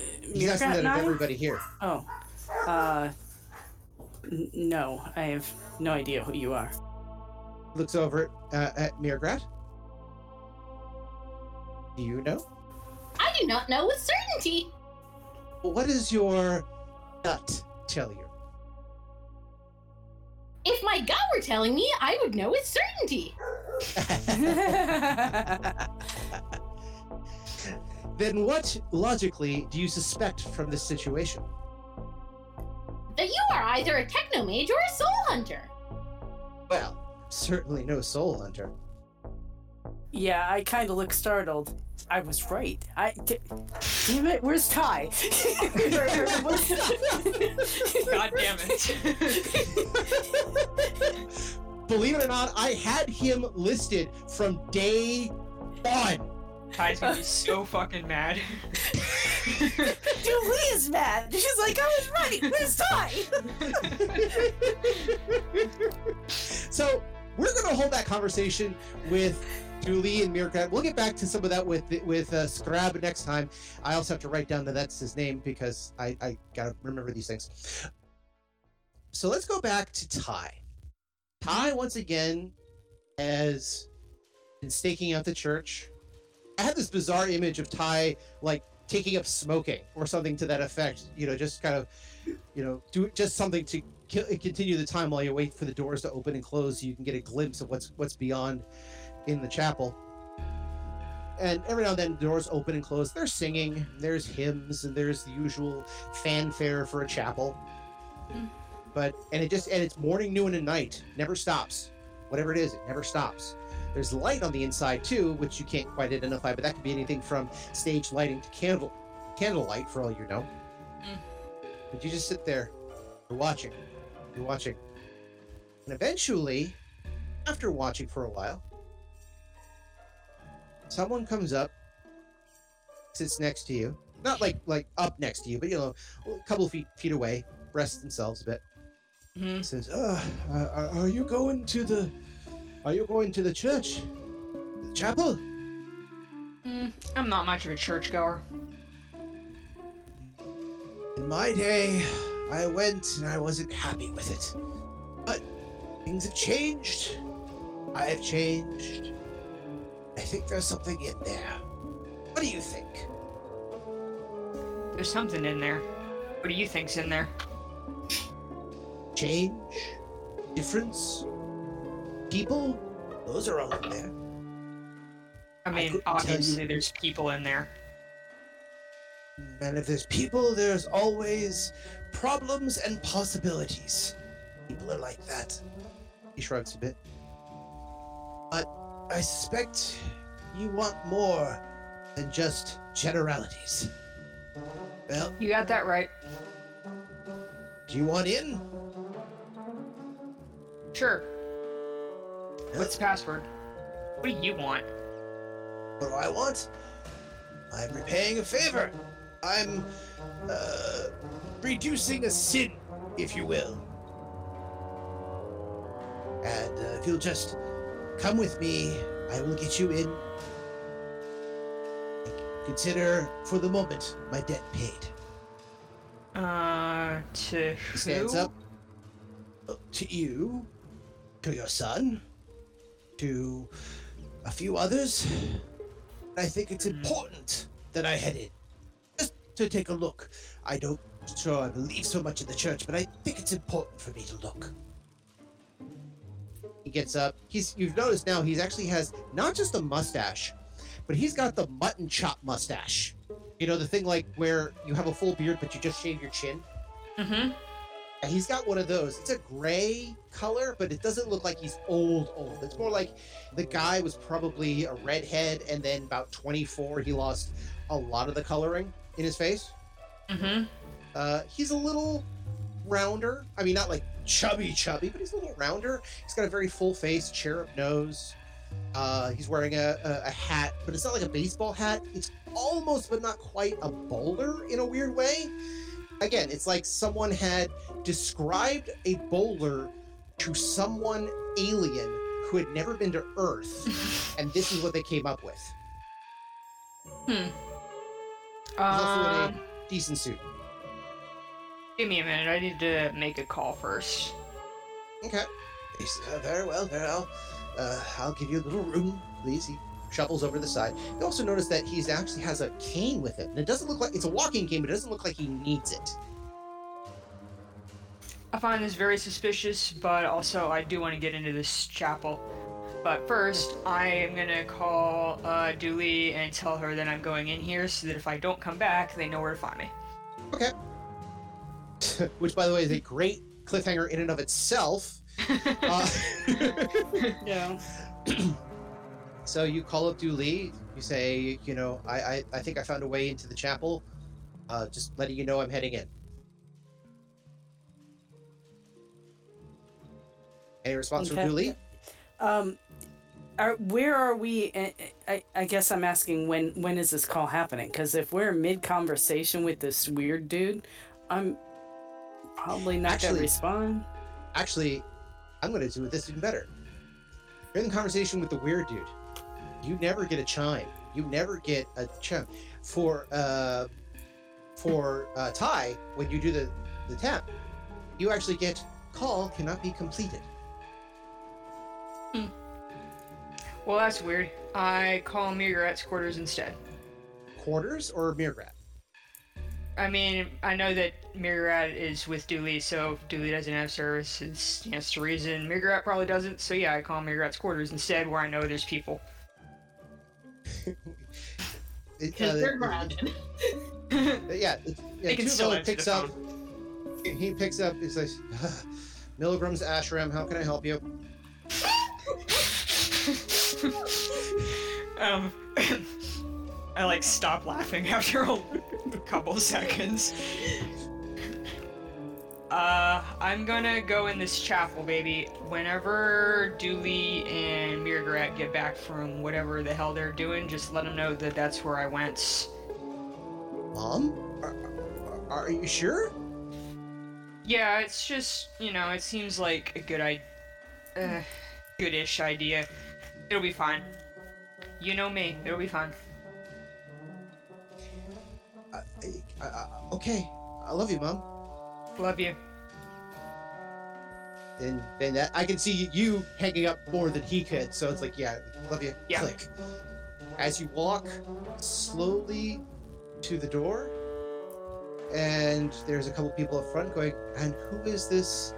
Uh, He's asking that and of everybody here. Oh, uh, n- no, I have no idea who you are. Looks over uh, at mrr'grr'rat. Do you know? I do not know with certainty. What does your gut tell you? If my gut were telling me, I would know with certainty. *laughs* *laughs* then what logically do you suspect from this situation? That you are either a technomage or a soul hunter. Well, certainly no soul hunter. yeah, I kind of look startled. I was right. I d- damn it. Where's Ty? *laughs* God damn it. Believe it or not, I had him listed from day one. Ty's gonna be so fucking mad. *laughs* Julie is mad. She's like, I was right. Where's Ty? *laughs* so we're going to hold that conversation with Julie and Mirkat. We'll get back to some of that with with uh, Scrab next time. I also have to write down that that's his name because I, I got to remember these things. So let's go back to Ty. Ty, once again, has been staking out the church. I had this bizarre image of Ty, like, taking up smoking or something to that effect. You know, just kind of, you know, do just something to continue the time while you wait for the doors to open and close so you can get a glimpse of what's what's beyond in the chapel. And every now and then, the doors open and close. They're singing. There's hymns, and there's the usual fanfare for a chapel. But and it just and it's morning, noon, and night. Never stops. Whatever it is, it never stops. There's light on the inside too, which you can't quite identify, but that could be anything from stage lighting to candle candlelight, for all you know. Mm. But you just sit there, you're watching, you're watching, and eventually, after watching for a while, someone comes up, sits next to you, not like like up next to you, but you know, a couple feet feet away, rests themselves a bit. Mhm. Says, uh, are, are you going to the, are you going to the church, the chapel? Mm, I'm not much of a churchgoer. In my day, I went and I wasn't happy with it. But things have changed. I have changed. I think there's something in there. What do you think? There's something in there. What do you think's in there? Change? Difference? People? Those are all in there. I mean, couldn't obviously there's people in there. And if there's people, there's always problems and possibilities. People are like that. He shrugs a bit. But I suspect you want more than just generalities. Well, You got that right. do you want in? Sure. What's the password? What do you want? What do I want? I'm repaying a favor. I'm uh, reducing a sin, if you will. And uh, if you'll just come with me, I will get you in. Consider, for the moment, my debt paid. Uh, to He stands up uh, to you, to your son, to a few others. I think it's important that I head in. Just to take a look. I don't sure I believe so much in the church, but I think it's important for me to look. He gets up. He's you've noticed now he's actually has not just a mustache, but he's got the mutton chop mustache. You know, the thing like where you have a full beard but you just shave your chin. Mm-hmm. He's got one of those. It's a gray color, but it doesn't look like he's old, old. It's more like the guy was probably a redhead, and then about 24, he lost a lot of the coloring in his face. Mm-hmm. Uh, he's a little rounder. I mean, not like chubby, chubby, but he's a little rounder. He's got a very full face, cherub nose. Uh, he's wearing a, a, a hat, but it's not like a baseball hat. It's almost, but not quite, a bowler in a weird way. Again, it's like someone had described a bowler to someone alien who had never been to Earth, *laughs* and this is what they came up with. Hmm. He's also in Um, a decent suit. give me a minute. I need to make a call first. Okay. Uh, very well, very well. Uh, I'll give you a little room, please. He shuffles over to the side. You also notice that he's actually has a cane with him. And it doesn't look like it's a walking cane, but it doesn't look like he needs it. I find this very suspicious, but also I do want to get into this chapel. But first, I am gonna call uh, Du'li and tell her that I'm going in here, so that if I don't come back, they know where to find me. Okay. *laughs* Which, by the way, is a great cliffhanger in and of itself. *laughs* Uh, *laughs* Yeah. *clears throat* so you call up Du'li. You say, you know, I, I, I think I found a way into the chapel. Uh, just letting you know I'm heading in. Any response Okay. from Du'li? Um, are, where are we? I, I, I guess I'm asking when when is this call happening? Because if we're mid conversation with this weird dude, I'm probably not Actually- gonna respond. Actually, I'm going to do this even better. You're in conversation with the weird dude. You never get a chime. You never get a chime. For uh, for uh, Ty, when you do the the tap, you actually get call cannot be completed. Well, that's weird. I call mrr'grr'rat's quarters instead. Quarters or mrr'grr'rat? I mean, I know that mrr'grr'rat is with Du'li, so if Du'li doesn't have service, know, the reason. mrr'grr'rat probably doesn't, so yeah, I call mrr'grr'rat's quarters instead, where I know there's people. It- Because uh, they're the- grounded. yeah, it- yeah They can still Tuvo picks the up. He picks up. He says, *sighs* "Milligram's ashram. How can I help you?" *laughs* um, *coughs* I like stop laughing after a couple seconds. Uh, I'm gonna go in this chapel, baby. Whenever Du'li and mrr'grr'rat get back from whatever the hell they're doing, just let them know that that's where I went. Mom, are, are, you sure? Yeah, it's just, you know, it seems like a good I uh, goodish idea. It'll be fine. You know me, it'll be fine. Uh, I, okay, I love you, Mom. Love you. And and that I can see you hanging up more than he could. So it's like, yeah, love you. Yeah. Click. As you walk slowly to the door, and there's a couple people up front going, and who is this?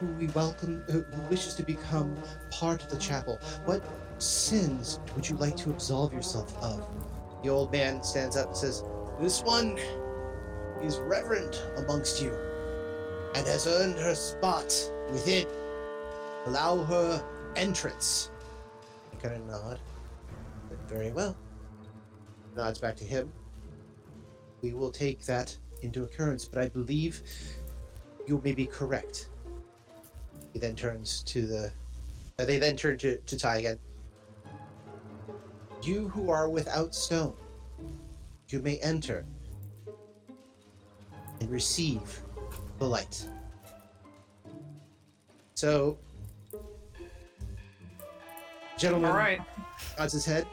Who we welcome? Who who wishes to become part of the chapel? What sins would you like to absolve yourself of? The old man stands up and says, "This one is reverent amongst you." And has earned her spot within. Allow her entrance. He kind of nod. Very well. Nods back to him. We will take that into occurrence, but I believe you may be correct. He then turns to the. Uh, they then turn to, to Ty again. You who are without stone, you may enter and receive light. So, gentleman All right. nods his head.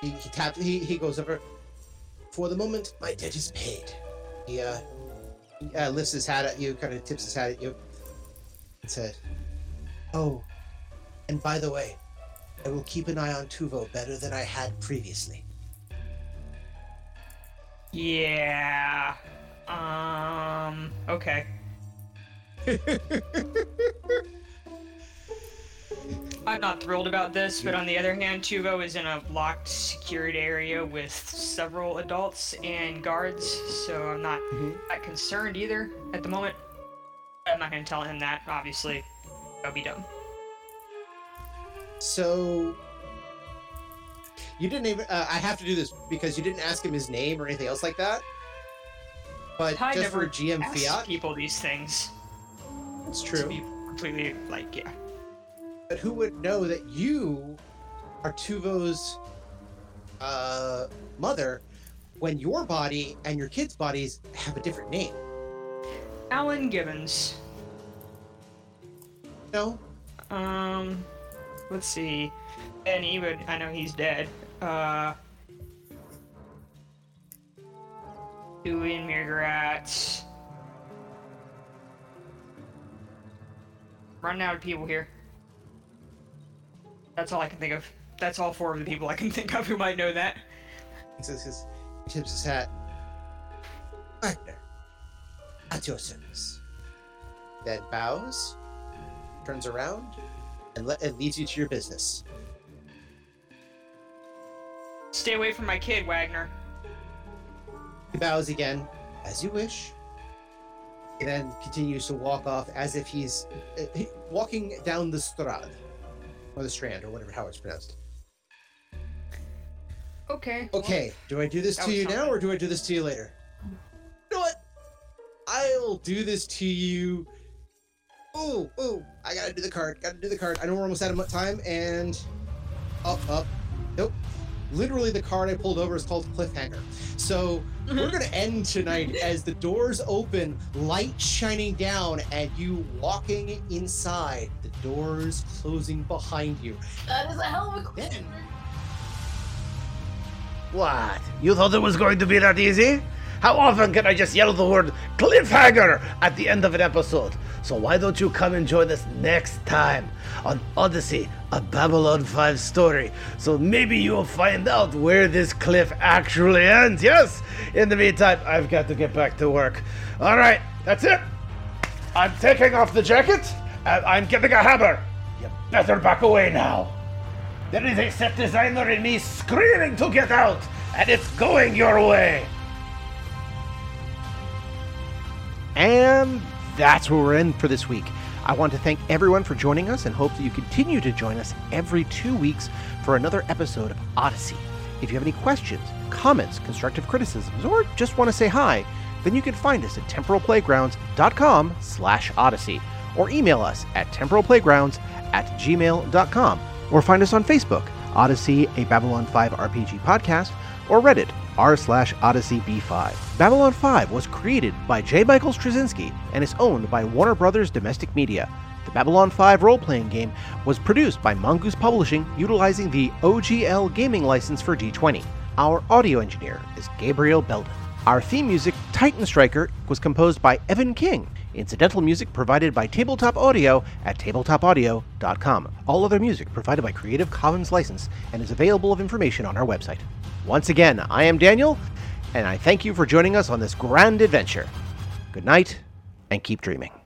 He, he taps. He, he goes over. For the moment, my debt is paid. He uh, he, uh, lifts his hat at you, kind of tips his hat at you, and said, "Oh, and by the way, I will keep an eye on Tuvo better than I had previously." Yeah. Um. Okay. I'm not thrilled about this, but on the other hand, Tuvo is in a locked secured area with several adults and guards, so I'm not Mhm. that concerned either at the moment. I'm not gonna tell him that, obviously. That'll be dumb. So you didn't even. Uh, I have to do this because you didn't ask him his name or anything else like that. But I just for GM Fiat, people these things. It's To true. be completely like, yeah. But who would know that you are Tuvo's uh, mother when your body and your kids' bodies have a different name? Alan Gibbons. No, Um, let's see. Benny, but I know he's dead. Uh, Dewey and Running out of people here. That's all I can think of. That's all four of the people I can *laughs* think of who might know that. he says his, tips his hat. Wagner, at your service. Then bows, turns around, and, le- and leads you to your business. Stay away from my kid, Wagner. He bows again, as you wish. He then continues to walk off as if he's uh, walking down the strad, or the strand, or whatever how it's pronounced. Okay. well, Okay, do I do this to you now, or do I do this to you later? You know what? I'll do this to you. Oh, oh! I gotta do the card. Gotta do the card. I know we're almost out of time, and up, up. Nope. Literally, the card I pulled over is called Cliffhanger. So mm-hmm. we're gonna end tonight as the doors open, light shining down, and you walking inside. The doors closing behind you. That is a hell of a Then question. What? You thought it was going to be that easy? How often can I just yell the word cliffhanger at the end of an episode? So why don't you come and join us next time on Odyssey, a Babylon 5 story? So maybe you'll find out where this cliff actually ends. Yes? In the meantime, I've got to get back to work. All right, that's it. I'm taking off the jacket and I'm getting a hammer. You better back away now. There is a set designer in me screaming to get out, and it's going your way. And that's where we're in for this week. I want to thank everyone for joining us and hope that you continue to join us every two weeks for another episode of Odyssey. If you have any questions, comments, constructive criticisms, or just want to say hi, then you can find us at temporalplaygrounds.com slash odyssey or email us at temporalplaygrounds at gmail.com or find us on Facebook, Odyssey, a Babylon 5 RPG podcast, or Reddit, r slash Odyssey B5. Babylon 5 was created by J. Michael Straczynski and is owned by Warner Brothers Domestic Media. The Babylon 5 role playing game was produced by Mongoose Publishing utilizing the OGL gaming license for D20. Our audio engineer is Gabriel Belden. Our theme music, Titan Striker, was composed by Evan King. Incidental music provided by Tabletop Audio at tabletopaudio.com. All other music provided by Creative Commons license and is available of information on our website. Once again, I am Daniel, and I thank you for joining us on this grand adventure. Good night, and keep dreaming.